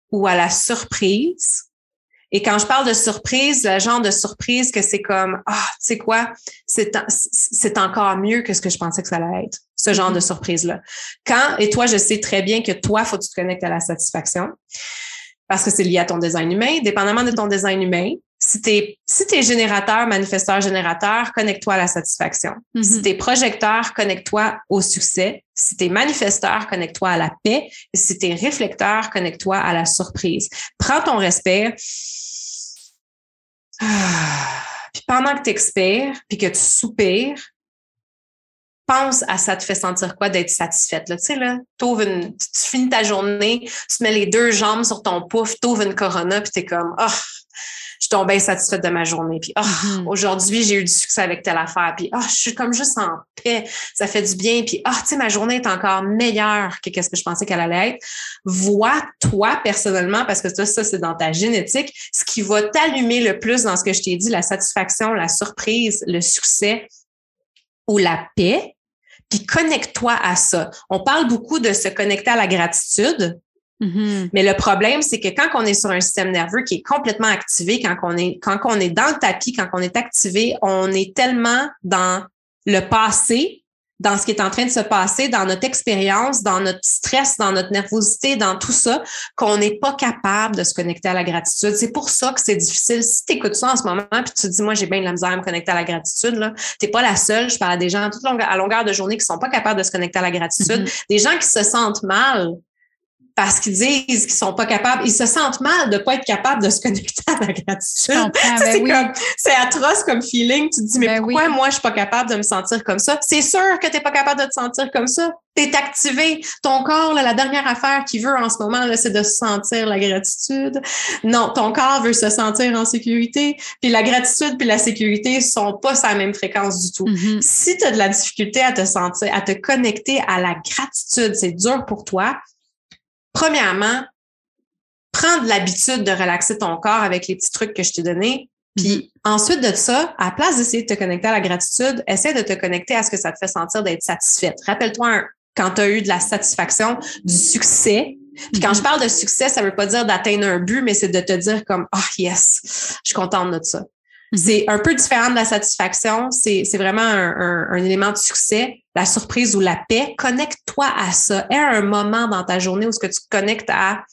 S2: ou à la surprise. Et quand je parle de surprise, le genre de surprise que c'est comme, ah, tu sais quoi, c'est, encore mieux que ce que je pensais que ça allait être, ce genre de mm-hmm. surprise-là. Quand, et toi, je sais très bien que toi, faut que tu te connectes à la satisfaction parce que c'est lié à ton design humain. Dépendamment de ton design humain, si tu es, si es générateur, manifesteur, générateur, connecte-toi à la satisfaction. Mm-hmm. Si tu es projecteur, connecte-toi au succès. Si tu es manifesteur, connecte-toi à la paix. Et si tu es réflecteur, connecte-toi à la surprise. Prends ton respect. Ah. Puis pendant que tu expires, puis que tu soupires, pense à ça te fait sentir quoi d'être satisfaite. Là. Tu sais, là, une, tu finis ta journée, tu mets les deux jambes sur ton pouf, tu ouvres une corona, puis tu es comme, oh, tombée bien satisfaite de ma journée. Puis, oh, aujourd'hui, j'ai eu du succès avec telle affaire. Puis, oh, je suis comme juste en paix. Ça fait du bien. Puis, oh, tu sais, ma journée est encore meilleure que qu'est-ce que je pensais qu'elle allait être. Vois toi personnellement, parce que ça, ça c'est dans ta génétique, ce qui va t'allumer le plus dans ce que je t'ai dit, la satisfaction, la surprise, le succès ou la paix puis connecte-toi à ça. On parle beaucoup de se connecter à la gratitude, mm-hmm. mais le problème, c'est que quand on est sur un système nerveux qui est complètement activé, quand on est, quand on est dans le tapis, quand on est activé, on est tellement dans le passé dans ce qui est en train de se passer, dans notre expérience, dans notre stress, dans notre nervosité, dans tout ça, qu'on n'est pas capable de se connecter à la gratitude. C'est pour ça que c'est difficile. Si tu écoutes ça en ce moment, puis tu te dis, moi, j'ai bien de la misère à me connecter à la gratitude, là, t'es pas la seule. Je parle à des gens à, longueur de journée qui sont pas capables de se connecter à la gratitude. Mm-hmm. Des gens qui se sentent mal parce qu'ils disent qu'ils sont pas capables, ils se sentent mal de pas être capables de se connecter à la gratitude. Ben c'est atroce comme feeling. Tu te dis, mais ben pourquoi moi, je suis pas capable de me sentir comme ça? C'est sûr que tu n'es pas capable de te sentir comme ça. Tu es activé. Ton corps, la dernière affaire qu'il veut en ce moment, c'est de sentir la gratitude. Non, ton corps veut se sentir en sécurité. Puis la gratitude puis la sécurité sont pas sur la même fréquence du tout. Mm-hmm. Si tu as de la difficulté à te sentir, à te connecter à la gratitude, c'est dur pour toi, premièrement, prendre l'habitude de relaxer ton corps avec les petits trucs que je t'ai donnés. Puis mm-hmm. ensuite de ça, à la place d'essayer de te connecter à la gratitude, essaie de te connecter à ce que ça te fait sentir d'être satisfaite. Rappelle-toi quand tu as eu de la satisfaction, du succès. Puis quand je mm-hmm. parle de succès, ça veut pas dire d'atteindre un but, mais c'est de te dire comme ah oh, yes, je suis contente de ça. C'est un peu différent de la satisfaction. C'est vraiment un, un, élément de succès, la surprise ou la paix. Connecte-toi à ça. Aie un moment dans ta journée où ce que tu connectes à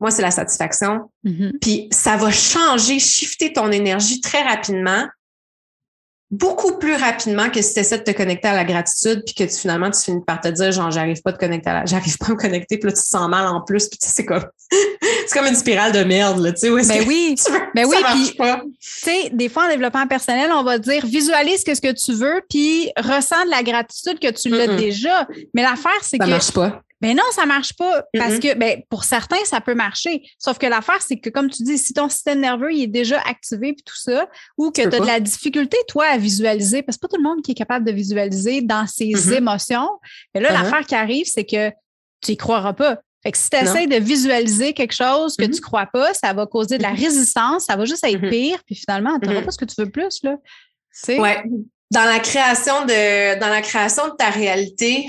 S2: moi, c'est la satisfaction. Mm-hmm. Puis ça va changer, shifter ton énergie très rapidement, beaucoup plus rapidement que si tu essaies de te connecter à la gratitude, puis que tu, finalement, tu finis par te dire, genre, j'arrive pas de connecter à la, j'arrive pas à me connecter, puis là, tu te sens mal en plus, puis c'est comme, c'est comme une spirale de merde, là, tu sais,
S1: ben oui, ben oui, puis, tu sais, des fois, en développement personnel, on va dire, visualise ce que tu veux, puis ressens de la gratitude que tu l'as déjà. Mais l'affaire, c'est que.
S2: Ça marche pas.
S1: Mais non, ça marche pas parce que ben, pour certains, ça peut marcher. Sauf que l'affaire, c'est que, comme tu dis, si ton système nerveux il est déjà activé puis tout ça, ou que tu as de la difficulté, toi, à visualiser, parce que pas tout le monde qui est capable de visualiser dans ses mm-hmm. émotions. Mais là, uh-huh. l'affaire qui arrive, c'est que tu y croiras pas. Fait que si tu essaies de visualiser quelque chose que tu mm-hmm. crois pas, ça va causer de la mm-hmm. résistance, ça va juste être pire, puis finalement, tu n'auras pas ce que tu veux plus. Là.
S2: Ouais. Dans la création de dans la création de ta réalité,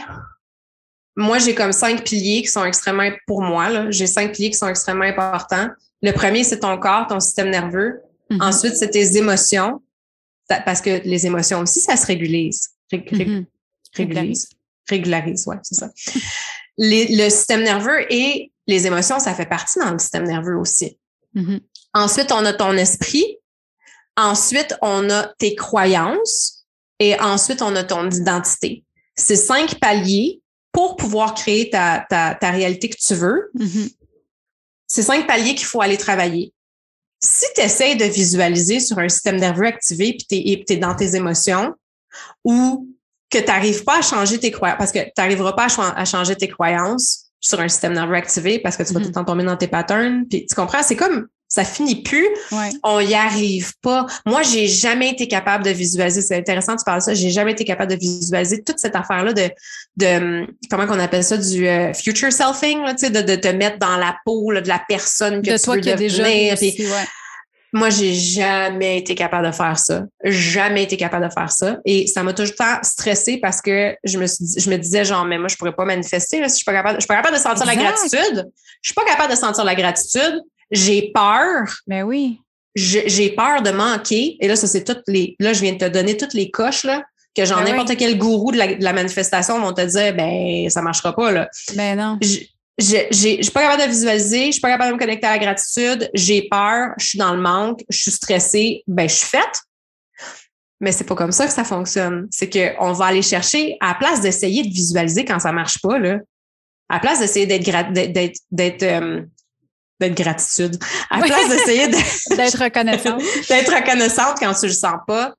S2: moi, j'ai comme cinq piliers qui sont extrêmement, pour moi, j'ai cinq piliers qui sont extrêmement importants. Le premier, c'est ton corps, ton système nerveux. Mm-hmm. Ensuite, c'est tes émotions, parce que les émotions aussi, ça se régulise. Mm-hmm. Régulise. Régularise, ouais, c'est ça. le système nerveux et les émotions, ça fait partie dans le système nerveux aussi. Mm-hmm. Ensuite, on a ton esprit. Ensuite, on a tes croyances. Et ensuite, on a ton identité. Ces cinq paliers pour pouvoir créer ta, ta, réalité que tu veux, mm-hmm. c'est cinq paliers qu'il faut aller travailler. Si tu essaies de visualiser sur un système nerveux activé puis tu es, dans tes émotions ou que tu n'arrives pas à changer tes croyances, parce que tu n'arriveras pas à, changer tes croyances sur un système nerveux activé parce que tu vas mm-hmm. tout le temps tomber dans tes patterns. Puis tu comprends, c'est comme ça finit plus. On y arrive pas. Moi, j'ai jamais été capable de visualiser. C'est intéressant, tu parles de ça. J'ai jamais été capable de visualiser toute cette affaire-là de, de comment qu'on appelle ça, du euh, future selfing, là, de, de te mettre dans la peau de la personne que
S1: de
S2: tu
S1: toi
S2: veux
S1: qui devenir. Déjà
S2: Moi, j'ai jamais été capable de faire ça. Jamais été capable de faire ça. Et ça m'a toujours stressé parce que je me je me disais genre, mais moi, je pourrais pas manifester si je suis pas capable, je suis pas capable de sentir la gratitude. Je suis pas capable de sentir la gratitude j'ai peur.
S1: Mais ben oui.
S2: J'ai peur de manquer. Et là, ça, c'est toutes les. Là, je viens de te donner toutes les coches, là, que genre ben n'importe quel gourou de la, manifestation vont te dire, ben, ça marchera pas, là.
S1: Ben non.
S2: Je suis pas capable de visualiser, je suis pas capable de me connecter à la gratitude, j'ai peur, je suis dans le manque, je suis stressée, ben, je suis faite. Mais c'est pas comme ça que ça fonctionne. C'est qu'on va aller chercher, à la place d'essayer de visualiser quand ça marche pas, là, à la place d'essayer d'être d'être euh, d'être gratitude. À la place d'essayer
S1: d'être reconnaissante.
S2: d'être reconnaissante quand tu le sens pas.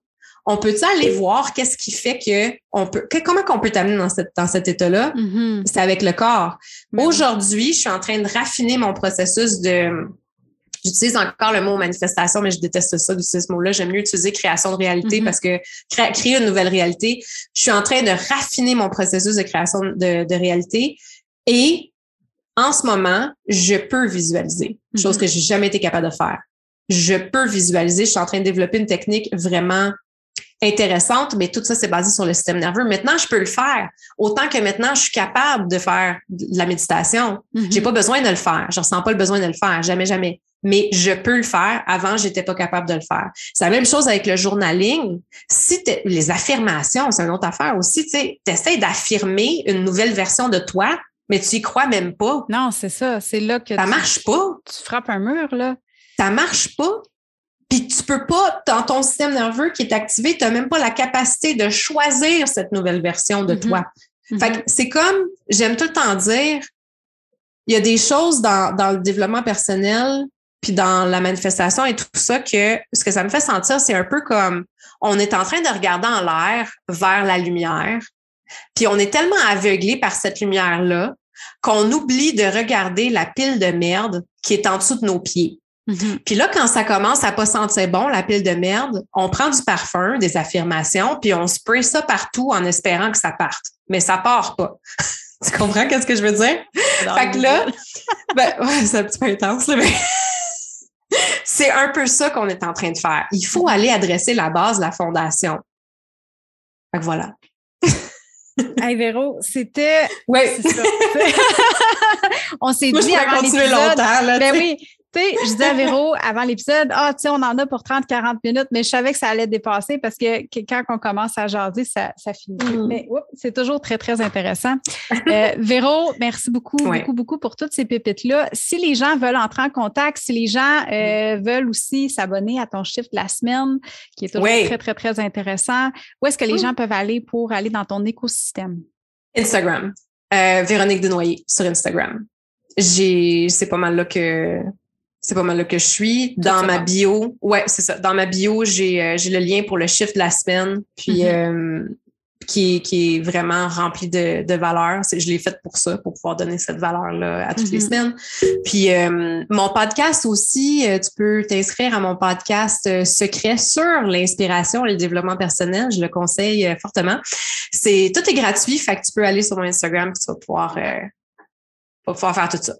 S2: On peut-tu aller voir qu'est-ce qui fait que on peut, comment qu'on peut t'amener dans, cette, dans cet état-là? Mm-hmm. C'est avec le corps. Aujourd'hui, je suis en train de raffiner mon processus de, J'utilise encore le mot manifestation, mais je déteste ça d'utiliser ce mot-là. J'aime mieux utiliser création de réalité mm-hmm. parce que créer une nouvelle réalité, je suis en train de raffiner mon processus de création de, de réalité et en ce moment, je peux visualiser, chose mm-hmm. que j'ai jamais été capable de faire. Je peux visualiser, je suis en train de développer une technique vraiment intéressante, mais tout ça, c'est basé sur le système nerveux. Maintenant, je peux le faire. Autant que maintenant, je suis capable de faire de la méditation. Mm-hmm. J'ai pas besoin de le faire. Je ressens pas le besoin de le faire. Jamais, jamais. Mais je peux le faire. Avant, j'étais pas capable de le faire. C'est la même chose avec le journaling. Si les affirmations, c'est une autre affaire aussi, tu sais, essaies d'affirmer une nouvelle version de toi mais tu y crois même pas.
S1: Non, c'est ça. C'est là que.
S2: Ça marche pas.
S1: Tu frappes un mur, là.
S2: Ça marche pas. Puis tu peux pas, dans ton système nerveux qui est activé, tu n'as même pas la capacité de choisir cette nouvelle version de toi. Mm-hmm. Fait que c'est comme, j'aime tout le temps dire, il y a des choses dans, dans le développement personnel, puis dans la manifestation et tout ça, que ce que ça me fait sentir, c'est un peu comme on est en train de regarder en l'air vers la lumière, puis on est tellement aveuglé par cette lumière-là qu'on oublie de regarder la pile de merde qui est en dessous de nos pieds. Mm-hmm. Puis là, quand ça commence à pas sentir bon, la pile de merde, on prend du parfum, des affirmations, puis on spray ça partout en espérant que ça parte. Mais ça part pas. tu comprends qu'est-ce que je veux dire? fait que là, ben, c'est un petit peu intense, là, mais c'est un peu ça qu'on est en train de faire. Il faut aller adresser la base la fondation. Fait que voilà.
S1: Hey Véro, c'était.
S2: Oui.
S1: on s'est dit avant l'épisode. Ben oui, tu sais, je disais à Véro avant l'épisode, ah, tu sais, on en a pour 30-40 minutes, mais je savais que ça allait dépasser parce que, quand on commence à jaser, ça, ça finit. Mm. Mais c'est toujours très, très intéressant. Euh, Véro, merci beaucoup, beaucoup, beaucoup pour toutes ces pépites-là. Si les gens veulent entrer en contact, si les gens euh, mm. veulent aussi s'abonner à ton chiffre de la semaine, qui est toujours très, très, très intéressant, où est-ce que les mm. gens peuvent aller pour aller dans ton écosystème?
S2: Instagram. Euh, Véronique Denoyer sur Instagram. J'ai, c'est pas mal là que c'est pas mal là que je suis. Dans ma bio, ouais, c'est ça. Dans ma bio, j'ai euh, j'ai le lien pour le chiffre de la semaine, puis mm-hmm. euh, qui, qui est vraiment rempli de, de valeur. Je l'ai fait pour ça, pour pouvoir donner cette valeur-là à toutes les mm-hmm. semaines. Puis euh, mon podcast aussi, tu peux t'inscrire à mon podcast secret sur l'inspiration et le développement personnel. Je le conseille fortement. C'est tout est gratuit, fait que tu peux aller sur mon Instagram, puis tu vas pouvoir, pouvoir faire tout ça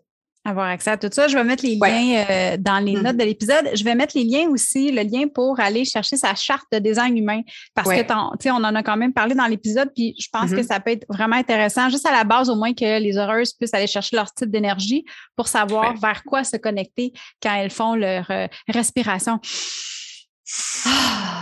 S1: avoir accès à tout ça. Je vais mettre les liens euh, dans les mm-hmm. notes de l'épisode. Je vais mettre les liens aussi, le lien pour aller chercher sa charte de design humain parce que tu on en a quand même parlé dans l'épisode, puis je pense que mm-hmm. ça peut être vraiment intéressant, juste à la base au moins que les heureuses puissent aller chercher leur type d'énergie pour savoir vers quoi se connecter quand elles font leur euh, respiration. Ah,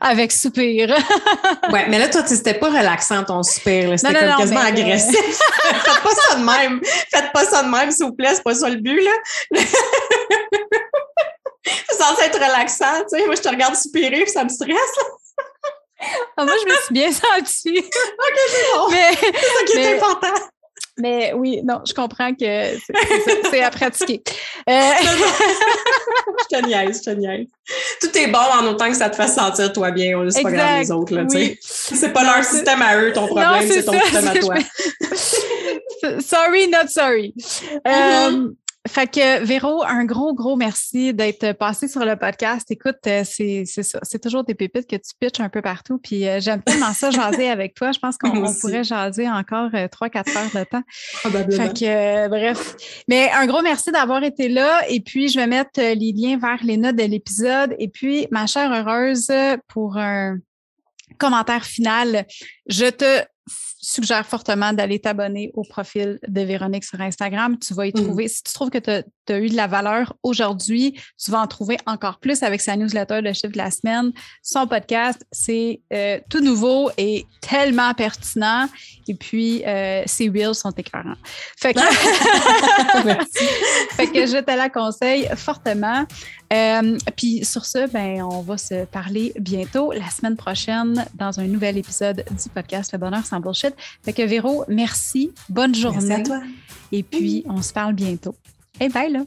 S1: avec soupir.
S2: ouais, mais là, toi, c'était pas relaxant ton soupir. C'était comme quasiment agressif. Faites pas ça de même. Faites pas ça de même, s'il vous plaît. C'est pas ça le but, là. c'est censé être relaxant, tu sais. Moi, je te regarde soupirer, ça me stresse.
S1: Ah, moi, je me suis bien sentie.
S2: OK, c'est bon. Mais, c'est ça qui est important.
S1: Mais oui, non, je comprends que c'est à pratiquer. Euh,
S2: je te niaise, je te niaise. Tout est bon en autant que ça te fasse sentir toi bien. C'est pas grave les autres. Oui. C'est pas leur système à eux, ton problème, c'est ton système à toi.
S1: sorry, not sorry. Mm-hmm. Euh, fait que Véro, un gros, gros merci d'être passé sur le podcast. Écoute, euh, c'est ça. C'est toujours des pépites que tu pitches un peu partout. Puis euh, j'aime tellement ça jaser avec toi. Je pense qu'on pourrait jaser encore euh, trois, quatre heures de temps.
S2: Probablement.
S1: Fait que bref. Mais un gros merci d'avoir été là. Et puis, je vais mettre les liens vers les notes de l'épisode. Et puis, ma chère heureuse, pour un commentaire final, je te suggère fortement d'aller t'abonner au profil de Véronique sur Instagram. Tu vas y mm. trouver, si tu trouves que tu as, eu de la valeur aujourd'hui, tu vas en trouver encore plus avec sa newsletter de chiffre de la semaine. Son podcast, c'est euh, tout nouveau et tellement pertinent. Et puis, euh, ses reels sont éclairants. Fait que, fait que je te la conseille fortement. Euh, puis sur ce, ben, on va se parler bientôt la semaine prochaine dans un nouvel épisode du podcast Le Bonheur sans bullshit. Fait que Véro, merci, bonne journée.
S2: Merci à toi.
S1: Et puis, on se parle bientôt. Et bye là.